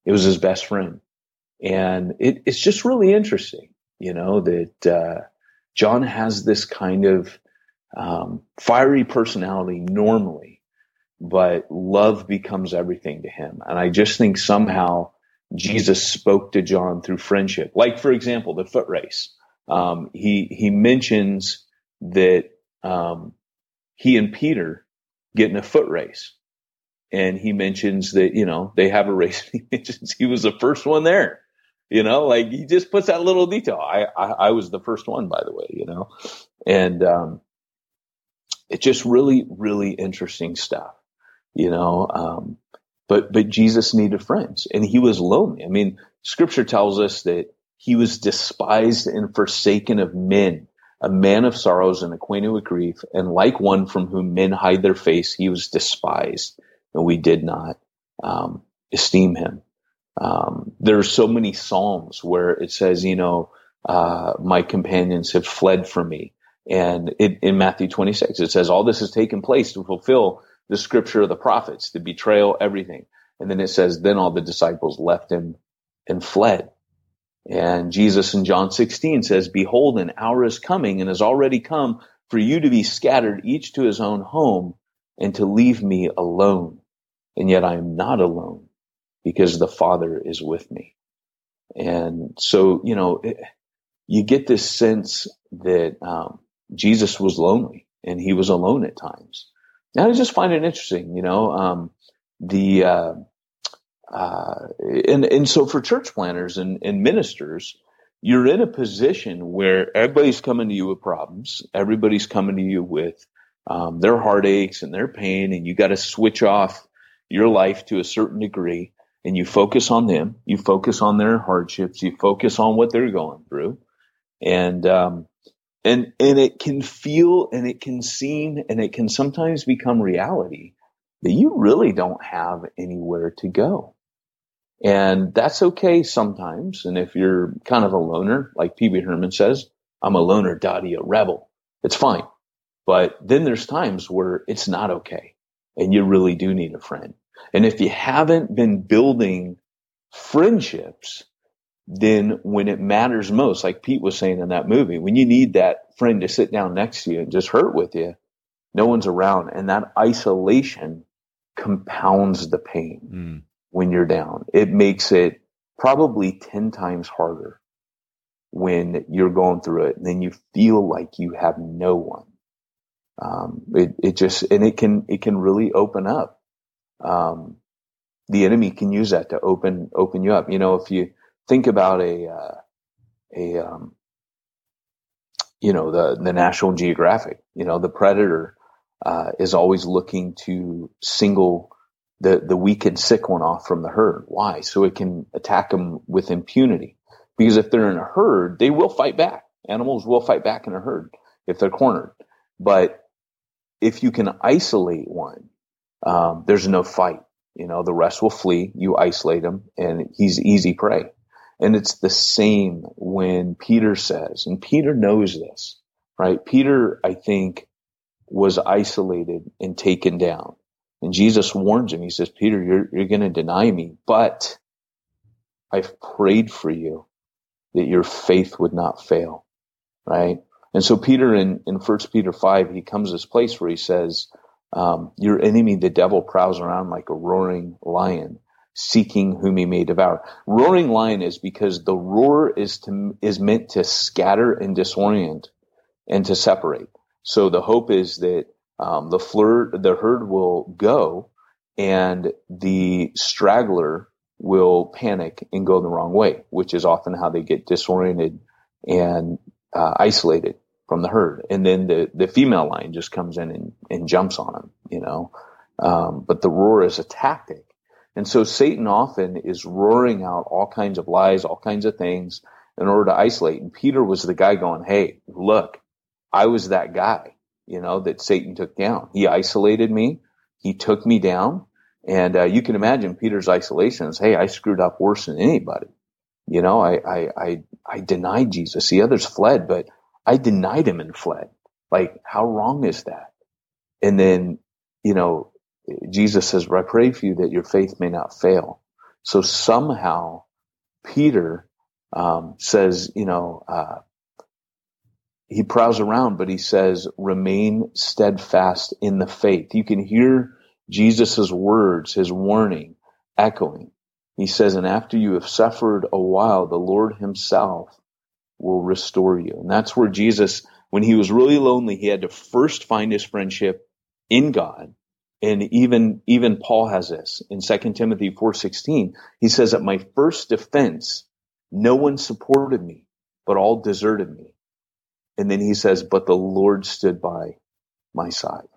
it was his best friend. And it, it's just really interesting, you know, that, uh, John has this kind of, um, fiery personality normally, but love becomes everything to him. And I just think somehow Jesus spoke to John through friendship. Like, for example, the foot race. Um, he, he mentions that, um, he and Peter get in a foot race. And he mentions that, you know, they have a race. He mentions he was the first one there. You know, like he just puts that little detail. I, I, I was the first one, by the way, you know, and, um, it's just really, really interesting stuff, you know, um, but, but Jesus needed friends and he was lonely. I mean, scripture tells us that he was despised and forsaken of men, a man of sorrows and acquainted with grief. And like one from whom men hide their face, he was despised and we did not, um, esteem him. Um, there are so many Psalms where it says, you know, uh, my companions have fled from me. And it, in Matthew 26, it says all this has taken place to fulfill the scripture of the prophets, the betrayal, everything. And then it says, then all the disciples left him and fled. And Jesus in John 16 says, behold, an hour is coming and has already come for you to be scattered each to his own home and to leave me alone. And yet I am not alone because the Father is with me. And so, you know, it, you get this sense that um, Jesus was lonely and he was alone at times. And I just find it interesting, you know, um, the, uh, uh, and, and so for church planters and, and ministers, you're in a position where everybody's coming to you with problems. Everybody's coming to you with, um, their heartaches and their pain and you got to switch off your life to a certain degree and you focus on them. You focus on their hardships. You focus on what they're going through. And, um, and, and it can feel and it can seem and it can sometimes become reality that you really don't have anywhere to go. And that's okay sometimes. And if you're kind of a loner, like Pee-wee Herman says, I'm a loner, Dottie, a rebel. It's fine. But then there's times where it's not okay and you really do need a friend. And if you haven't been building friendships, then when it matters most, like Pete was saying in that movie, when you need that friend to sit down next to you and just hurt with you, no one's around. And that isolation compounds the pain Mm. when you're down. It makes it probably 10 times harder when you're going through it and then you feel like you have no one. Um, it, it just, and it can, it can really open up. Um, the enemy can use that to open, open you up. You know, if you think about a, uh, a, um, you know, the, the National Geographic, you know, the predator, uh, is always looking to single the, the weak and sick one off from the herd. Why? So it can attack them with impunity. Because if they're in a herd, they will fight back. Animals will fight back in a herd if they're cornered. But if you can isolate one, um, there's no fight. You know, the rest will flee. You isolate him and he's easy prey. And it's the same when Peter says, and Peter knows this, right? Peter, I think, was isolated and taken down. And Jesus warns him. He says, Peter, you're, you're going to deny me, but I've prayed for you that your faith would not fail. Right. And so Peter in, in first Peter five, he comes to this place where he says, um, your enemy, the devil prowls around like a roaring lion seeking whom he may devour. Roaring lion is because the roar is to, is meant to scatter and disorient and to separate. So the hope is that um, the fleur, the herd will go, and the straggler will panic and go the wrong way, which is often how they get disoriented and uh, isolated from the herd. And then the the female lion just comes in and, and jumps on them, you know. Um, but the roar is a tactic. And so Satan often is roaring out all kinds of lies, all kinds of things in order to isolate. And Peter was the guy going, Hey, look, I was that guy, you know, that Satan took down. He isolated me. He took me down. And uh, you can imagine Peter's isolation is, Hey, I screwed up worse than anybody. You know, I, I, I, I denied Jesus. The others fled, but I denied him and fled. Like, how wrong is that? And then, you know, Jesus says, I pray for you that your faith may not fail. So somehow Peter um, says, you know, uh, he prowls around, but he says, remain steadfast in the faith. You can hear Jesus' words, his warning echoing. He says, and after you have suffered a while, the Lord himself will restore you. And that's where Jesus, when he was really lonely, he had to first find his friendship in God. And even, even Paul has this in 2 Timothy 4.16. He says, at my first defense, no one supported me, but all deserted me. And then he says, but the Lord stood by my side.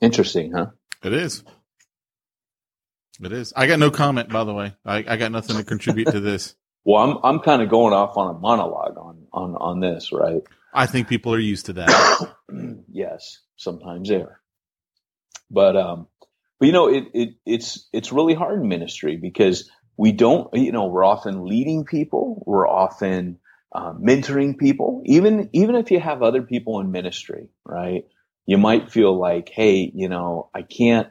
Interesting, huh? It is. It is. I got no comment, by the way. I, I got nothing to contribute to this. Well, I'm I'm kind of going off on a monologue on on on this, right? I think people are used to that. yes, sometimes they are. But um, but you know, it it it's it's really hard in ministry because we don't, you know, we're often leading people, we're often uh, mentoring people, even even if you have other people in ministry, right? You might feel like, hey, you know, I can't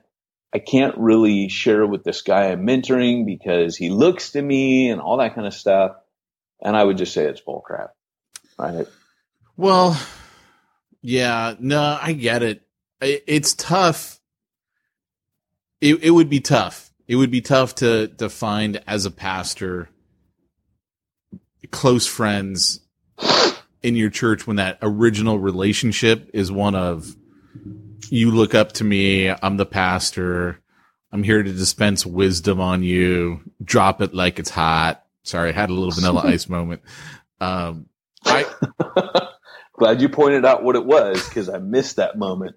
I can't really share with this guy I'm mentoring because he looks to me and all that kind of stuff. And I would just say it's bullcrap. Right. Well, yeah, no, I get it. It's tough. It, it would be tough. It would be tough to, to find as a pastor close friends in your church when that original relationship is one of you look up to me. I'm the pastor. I'm here to dispense wisdom on you. Drop it like it's hot. Sorry, I had a little vanilla ice moment. Um, I glad you pointed out what it was because I missed that moment.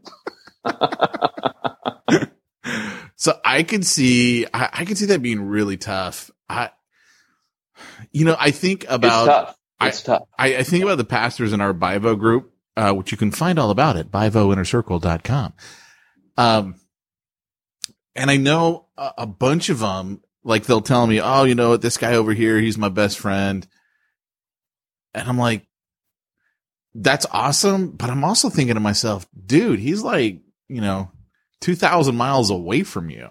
so I can see, I, I can see that being really tough. I, you know, I think about, it's tough. It's I, tough. I, I think about the pastors in our Bivo group uh, which you can find all about at bivoinnercircle.com. Um, and I know a, a bunch of them, like they'll tell me, oh, you know what, this guy over here, he's my best friend. And I'm like, that's awesome. But I'm also thinking to myself, dude, he's like, you know, 2000 miles away from you.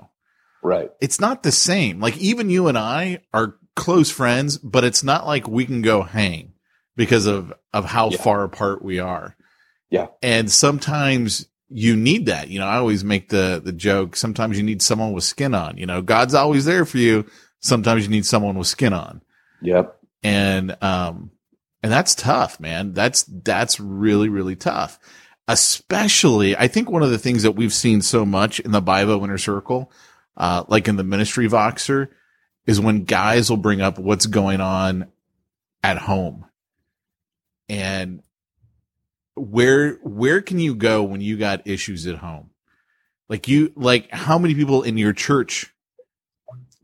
Right. It's not the same. Like even you and I are close friends, but it's not like we can go hang because of of how Yeah. far apart we are. Yeah. And sometimes you need that. You know, I always make the the joke, sometimes you need someone with skin on. You know, God's always there for you. Sometimes you need someone with skin on. Yep. And um and that's tough, man. That's that's really really tough. Especially, I think one of the things that we've seen so much in the Bivo Inner Circle, uh, like in the ministry Voxer, is when guys will bring up what's going on at home. And where where can you go when you got issues at home? Like you like how many people in your church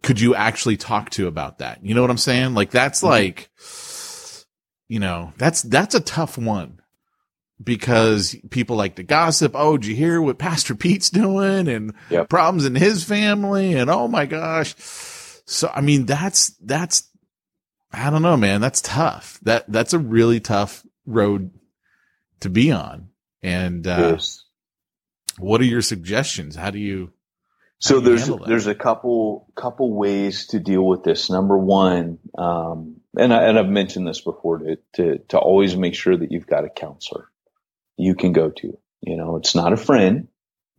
could you actually talk to about that? You know what I'm saying? Like that's like you know, that's that's a tough one because people like to gossip. Oh, did you hear what Pastor Pete's doing and Yep. problems in his family? And oh my gosh. So, I mean, that's, that's, I don't know, man. That's tough. That, that's a really tough road to be on. And, uh, Yes. what are your suggestions? How do you, So do you there's there's a couple couple ways to deal with this. Number one, um, and I, and I've mentioned this before to to to always make sure that you've got a counselor you can go to. You know, it's not a friend.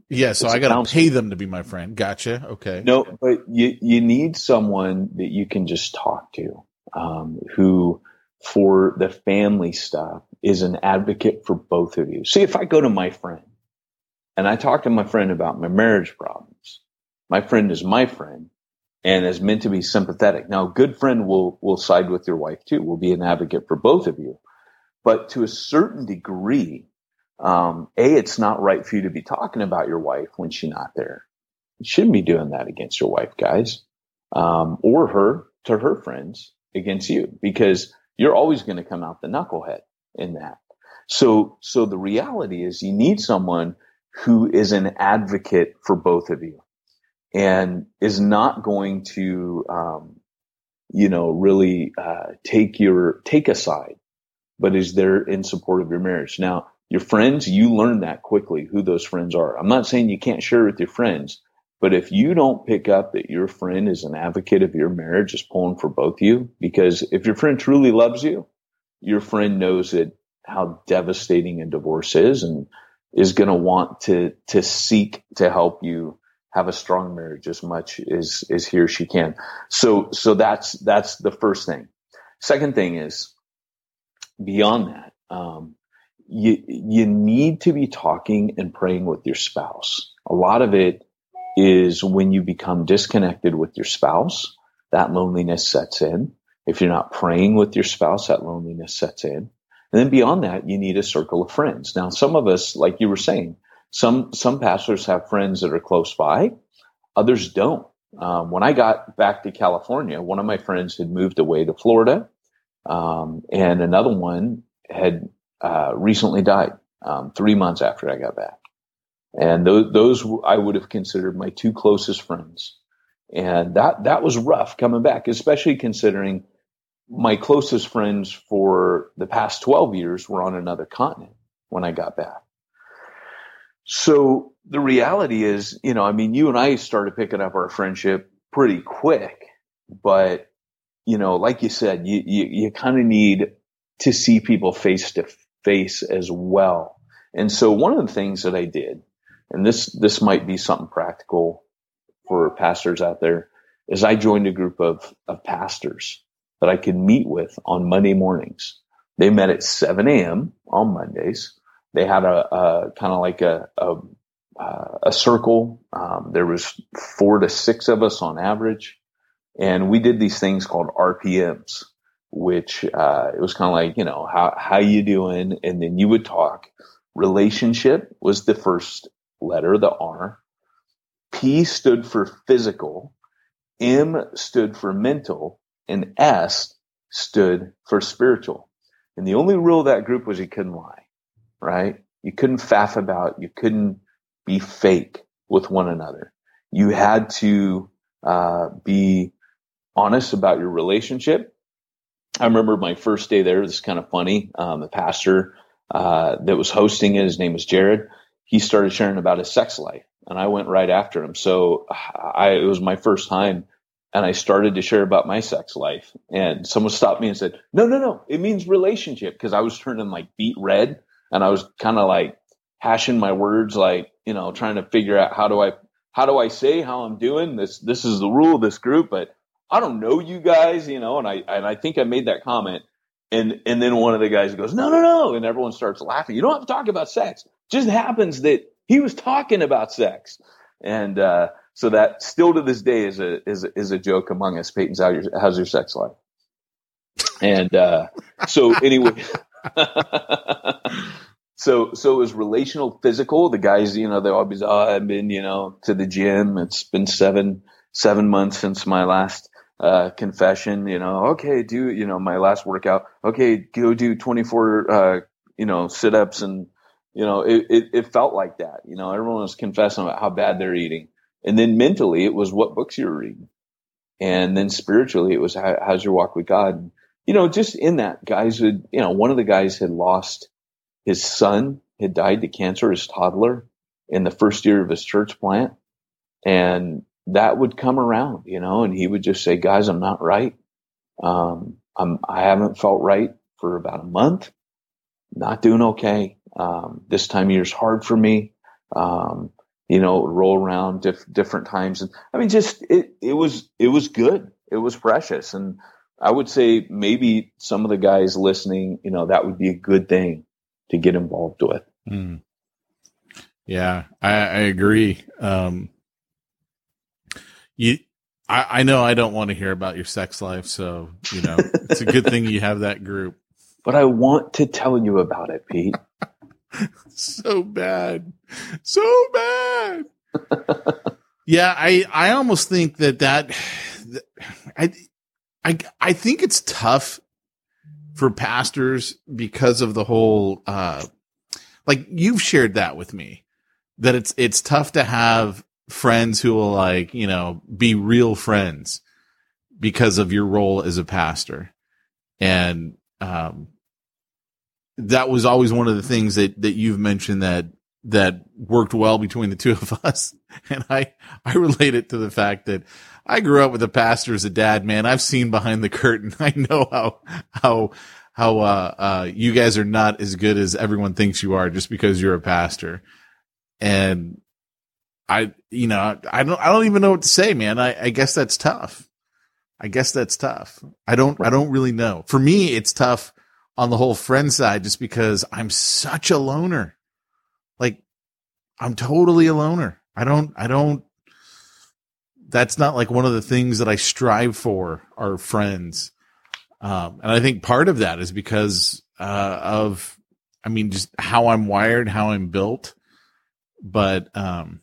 yeah, so I got to pay them to be my friend. Gotcha. Okay. No, but you you need someone that you can just talk to, um, who for the family stuff is an advocate for both of you. See, if I go to my friend and I talk to my friend about my marriage problems, my friend is my friend and is meant to be sympathetic. Now, a good friend will will side with your wife too. Will be an advocate for both of you, but to a certain degree, um, a, it's not right for you to be talking about your wife when she's not there. You shouldn't be doing that against your wife, guys, um, or her to her friends against you, because you're always going to come out the knucklehead in that. So, so the reality is you need someone who is an advocate for both of you and is not going to, um, you know, really, uh, take your, take a side, but is there in support of your marriage. Now, your friends, you learn that quickly who those friends are. I'm not saying you can't share with your friends, but if you don't pick up that your friend is an advocate of your marriage, is pulling for both of you, because if your friend truly loves you, your friend knows that how devastating a divorce is and is going to want to, to seek to help you have a strong marriage as much as, as he or she can. So, so that's, that's the first thing. Second thing is beyond that, um, you, you need to be talking and praying with your spouse. A lot of it is when you become disconnected with your spouse, that loneliness sets in. If you're not praying with your spouse, that loneliness sets in. And then beyond that, you need a circle of friends. Now, some of us, like you were saying, some, some pastors have friends that are close by. Others don't. Um, when I got back to California, one of my friends had moved away to Florida. Um, and another one had uh, recently died um, three months after I got back. And those, those I would have considered my two closest friends. And that, that was rough coming back, especially considering my closest friends for the past 12 years were on another continent when I got back. So the reality is, you know, I mean, you and I started picking up our friendship pretty quick, but you know, like you said, you, you, you kind of need to see people face to face as well. And so one of the things that I did, and this, this might be something practical for pastors out there, is I joined a group of, of pastors that I could meet with on Monday mornings. They met at 7 a.m. on Mondays. They had a, a kind of like a, a, a circle. Um, there was four to six of us on average. And we did these things called RPMs which uh, it was kind of like you know how how you doing, and then you would talk. Relationship was the first letter, the R. P stood for physical, M stood for mental, and S stood for spiritual. And the only rule of that group was you couldn't lie, right? You couldn't faff about. You couldn't be fake with one another. You had to uh, be honest about your relationship I remember my first day there. This is kind of funny. Um, the pastor uh, that was hosting it, his name was Jared. He started sharing about his sex life, and I went right after him. So I, it was my first time, and I started to share about my sex life. And someone stopped me and said, "No, no, no, it means relationship," because I was turning like beet red, and I was kind of like hashing my words, like you know, trying to figure out how do I how do I say how I'm doing. This this is the rule of this group, but I don't know you guys, you know, and I and I think I made that comment. And and then one of the guys goes, No, no, no. And everyone starts laughing. You don't have to talk about sex. It just happens that he was talking about sex. And uh, so that still to this day is a is a, is a joke among us. Peyton's how your how's your sex life? And uh, so anyway, so so it was relational, physical. The guys, you know, they always oh, I've been you know to the gym. It's been seven seven months since my last uh, confession, you know, okay, do, you know, my last workout, okay, go do 24, uh, you know, sit ups and, you know, it, it, it, felt like that. You know, everyone was confessing about how bad they're eating. And then mentally, it was what books you were reading. And then spiritually, it was how, how's your walk with God? You know, just in that, guys would, you know, one of the guys had lost his son, had died to cancer, his toddler, in the first year of his church plant. And that would come around, you know, and he would just say, guys, I'm not right. Um, I'm, I haven't felt right for about a month. Not doing okay. Um, this time of year is hard for me. Um, you know, roll around diff- different times. And I mean, just, it, it was, it was good. It was precious. And I would say maybe some of the guys listening, you know, that would be a good thing to get involved with. Mm. Yeah, I, I agree. Um, you I, I know I don't want to hear about your sex life, so you know it's a good thing you have that group. But I want to tell you about it, Pete. so bad. So bad. yeah, I I almost think that that I I I think it's tough for pastors because of the whole uh like you've shared that with me that it's it's tough to have friends who will like, you know, be real friends because of your role as a pastor. And um that was always one of the things that that you've mentioned that that worked well between the two of us. And I I relate it to the fact that I grew up with a pastor as a dad, man. I've seen behind the curtain. I know how how how uh uh you guys are not as good as everyone thinks you are just because you're a pastor. And I you know, I don't I don't even know what to say, man. I, I guess that's tough. I guess that's tough. I don't I don't really know. For me, it's tough on the whole friend side just because I'm such a loner. Like I'm totally a loner. I don't I don't that's not like one of the things that I strive for are friends. Um, and I think part of that is because uh, of I mean just how I'm wired, how I'm built. But um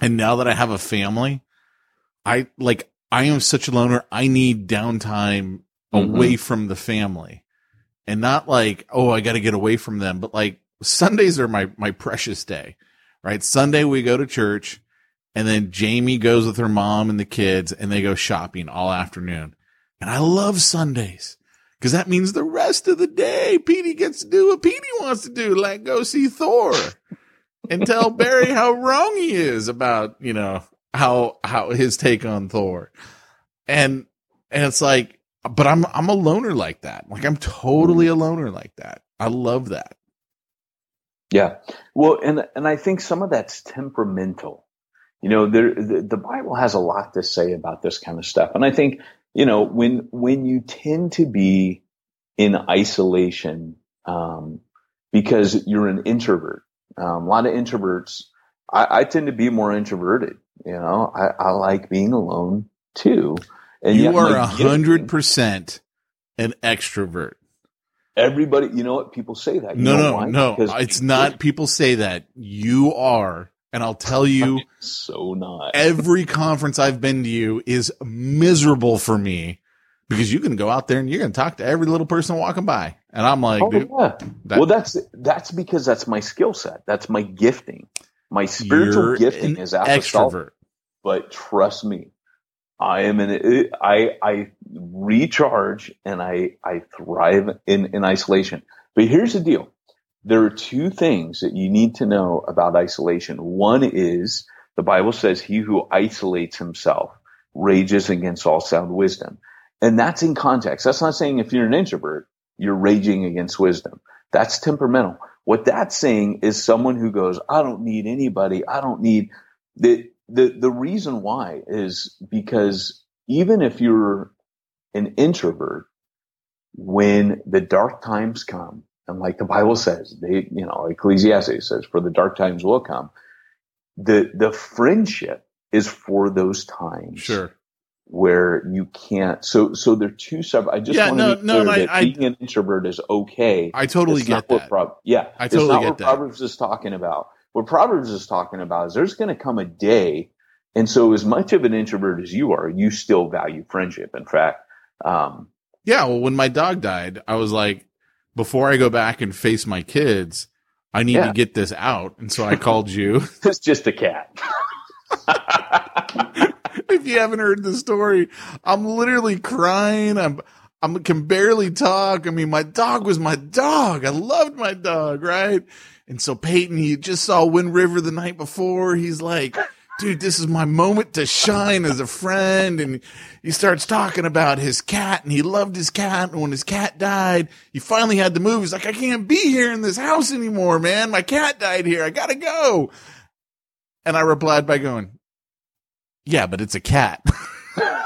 and now that I have a family, I like I am such a loner. I need downtime Mhm. away from the family and not like, oh, I got to get away from them, but like Sundays are my, my precious day, right? Sunday we go to church and then Jamie goes with her mom and the kids and they go shopping all afternoon. And I love Sundays because that means the rest of the day, Petey gets to do what Petey wants to do, like go see Thor and tell Barry how wrong he is about, you know, how, how his take on Thor. And, and it's like, but I'm, I'm a loner like that. Like I'm totally mm. a loner like that. I love that. Yeah. Well, and and I think some of that's temperamental. You know, there the, the Bible has a lot to say about this kind of stuff, and I think you know when when you tend to be in isolation um, because you're an introvert. Um, a lot of introverts. I, I tend to be more introverted. You know, I, I like being alone too. And you are a hundred percent an extrovert. Everybody, you know what? People say that. You No, no, why? no. Because It's not people say that. You are. And I'll tell you, so not. every conference I've been to you is miserable for me because you can go out there and you're going to talk to every little person walking by. And I'm like, Oh, dude, yeah. that- well, that's that's because that's my skill set. That's my gifting. My spiritual gifting is apostolic. extrovert. But trust me, I am an I I recharge and I I thrive in in isolation. But here's the deal: there are two things that you need to know about isolation. One is the Bible says, "He who isolates himself rages against all sound wisdom," and that's in context. That's not saying if you're an introvert, you're raging against wisdom. That's temperamental. What that's saying is someone who goes, I don't need anybody. I don't need the, the, the reason why is because even if you're an introvert, when the dark times come, and like the Bible says, they, you know, Ecclesiastes says, for the dark times will come, the, the friendship is for those times Sure. where you can't. So, so they're two separate. I just Yeah, want no, to be no, clear I- that I- being an introvert is okay. I totally It's get that. Prob- yeah, I it's totally not get what that. Proverbs is talking about. What Proverbs is talking about is there's going to come a day, and so as much of an introvert as you are, you still value friendship. In fact, um, Yeah. Well, when my dog died, I was like, before I go back and face my kids, I need Yeah. to get this out. And so I called you. it's just a cat. if you haven't heard the story, I'm literally crying. I'm, I can barely talk. I mean, my dog was my dog. I loved my dog, right? And so Peyton, he just saw Wind River the night before. He's like, dude, this is my moment to shine as a friend. And he starts talking about his cat and he loved his cat. And when his cat died, he finally had the move. He's like, I can't be here in this house anymore, man. My cat died here. I gotta go. And I replied by going, yeah, but it's a cat.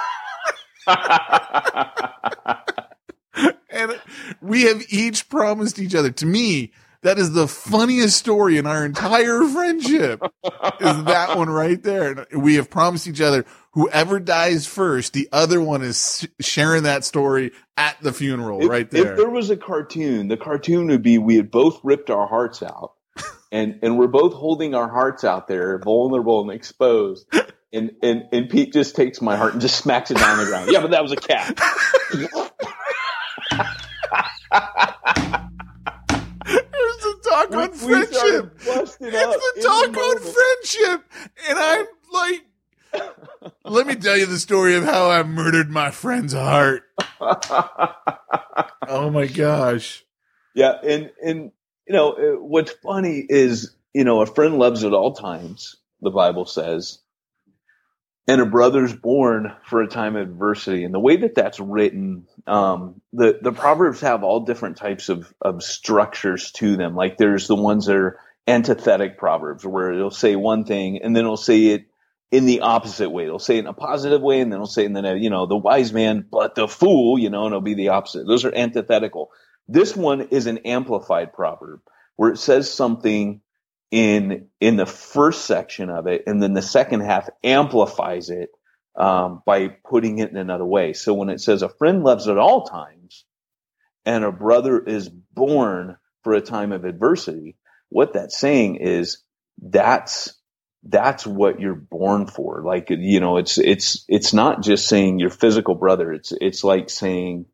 and we have each promised each other. To me, that is the funniest story in our entire friendship. is that one right there? We have promised each other whoever dies first, the other one is sharing that story at the funeral If- right there. If there was a cartoon, the cartoon would be we had both ripped our hearts out, and and we're both holding our hearts out there, vulnerable and exposed. And and and Pete just takes my heart and just smacks it down the ground. Yeah, but that was a cat. Talk We- on we friendship. It's the talk the on friendship. And I'm like, let me tell you the story of how I murdered my friend's heart. Oh my gosh. Yeah, and and you know uh, what's funny is you know a friend loves at all times. The Bible says, and a brother's born for a time of adversity. And the way that that's written, um, the the proverbs have all different types of of structures to them. Like there's the ones that are antithetic proverbs, where it'll say one thing and then it'll say it in the opposite way. It'll say it in a positive way, and then it'll say in the you know the wise man, but the fool, you know, and it'll be the opposite. Those are antithetical. This one is an amplified proverb where it says something in in the first section of it, and then the second half amplifies it um, by putting it in another way. So when it says a friend loves at all times, and a brother is born for a time of adversity, what that's saying is that's that's what you're born for. Like you know, it's it's it's not just saying your physical brother. It's it's like saying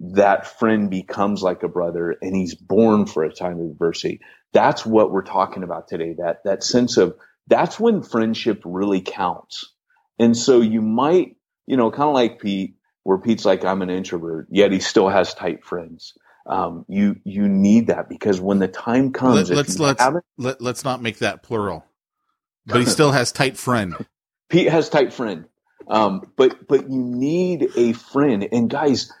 that friend becomes like a brother and he's born for a time of adversity. That's what we're talking about today. That that sense of that's when friendship really counts. And so you might, you know, kind of like Pete, where Pete's like, I'm an introvert, yet he still has tight friends. Um, you you need that because when the time comes, Let, if let's you let's haven't- let, let's not make that plural. But he still has tight friend. Pete has tight friend. Um, but but you need a friend. And guys,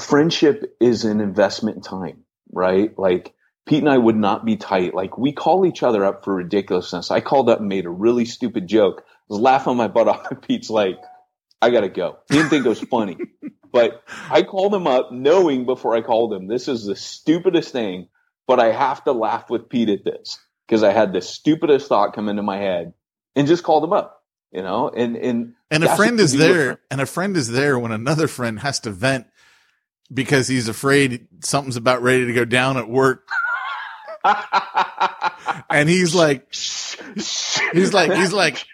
friendship is an investment in time, right? Like Pete and I would not be tight. Like we call each other up for ridiculousness. I called up and made a really stupid joke. I was laughing my butt off. And Pete's like, I gotta go. He didn't think it was funny. But I called him up knowing before I called him, this is the stupidest thing, but I have to laugh with Pete at this because I had the stupidest thought come into my head and just called him up, you know, and, and, And a friend is you do with there, and a friend is there when another friend has to vent because he's afraid something's about ready to go down at work. And he's like, he's like, he's like,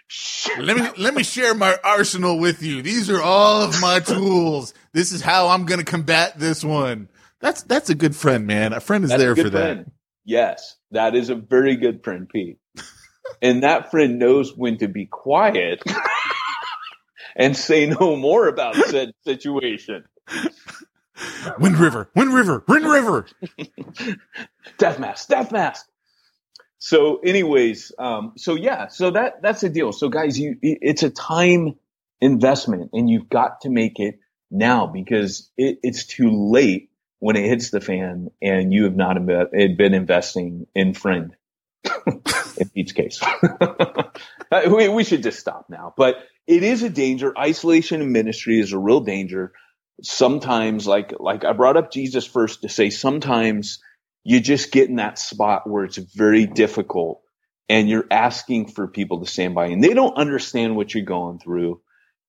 let me let me share my arsenal with you. These are all of my tools. This is how I'm going to combat this one. That's that's a good friend, man. A friend is That's there for that. Yes, that is a very good friend, Pete. and that friend knows when to be quiet and say no more about said situation. Wind River, Wind River, Wind River. Death mask, death mask. So, anyways, um, so yeah, so that that's the deal. So, guys, you it's a time investment, and you've got to make it now because it, it's too late when it hits the fan, and you have not been investing in friend. in Pete's case, we, we should just stop now. But it is a danger. Isolation in ministry is a real danger. Sometimes, like like I brought up Jesus first to say, sometimes you just get in that spot where it's very difficult and you're asking for people to stand by and they don't understand what you're going through.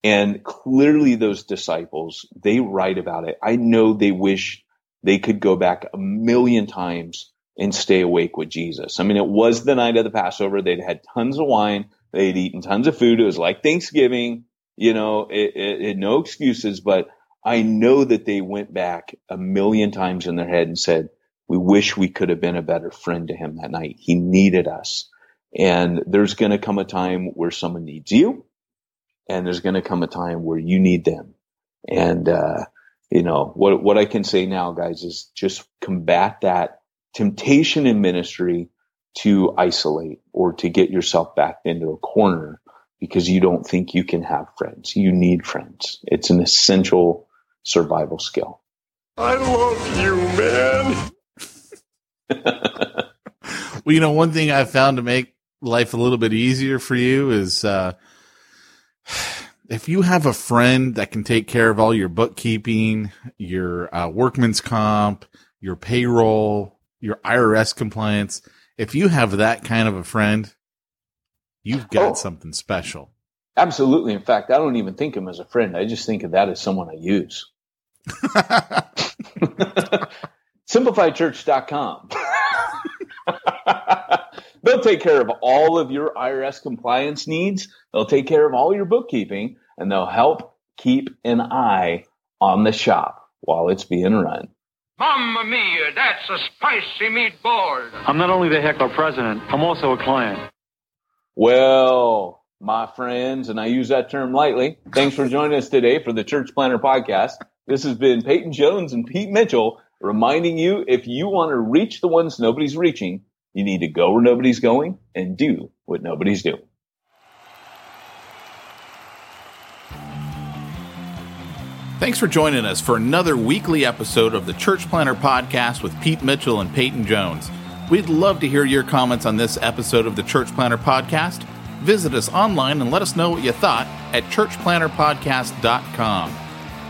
And clearly those disciples, they write about it. I know they wish they could go back a million times and stay awake with Jesus. I mean, it was the night of the Passover. They'd had tons of wine. They'd eaten tons of food. It was like Thanksgiving, you know, it, it, it no excuses, but I know that they went back a million times in their head and said, we wish we could have been a better friend to him that night. He needed us. And there's going to come a time where someone needs you and there's going to come a time where you need them. And, uh, you know, what, what I can say now, guys, is just combat that temptation in ministry to isolate or to get yourself back into a corner because you don't think you can have friends. You need friends. It's an essential survival skill. I love you, man. Well, you know, one thing I've found to make life a little bit easier for you is uh, if you have a friend that can take care of all your bookkeeping, your uh, workman's comp, your payroll, your IRS compliance. If you have that kind of a friend, you've got Oh. something special. Absolutely. In fact, I don't even think of him as a friend. I just think of that as someone I use. SimplifiedChurch.com. They'll take care of all of your IRS compliance needs. They'll take care of all your bookkeeping and they'll help keep an eye on the shop while it's being run. Mamma mia, that's a spicy meatball. I'm not only the heckler president, I'm also a client. Well, my friends, and I use that term lightly, thanks for joining us today for the Church Planter Podcast. This has been Peyton Jones and Pete Mitchell reminding you if you want to reach the ones nobody's reaching, you need to go where nobody's going and do what nobody's doing. Thanks for joining us for another weekly episode of the Church Planter Podcast with Pete Mitchell and Peyton Jones. We'd love to hear your comments on this episode of the Church Planter Podcast. Visit us online and let us know what you thought at churchplanterpodcast.com.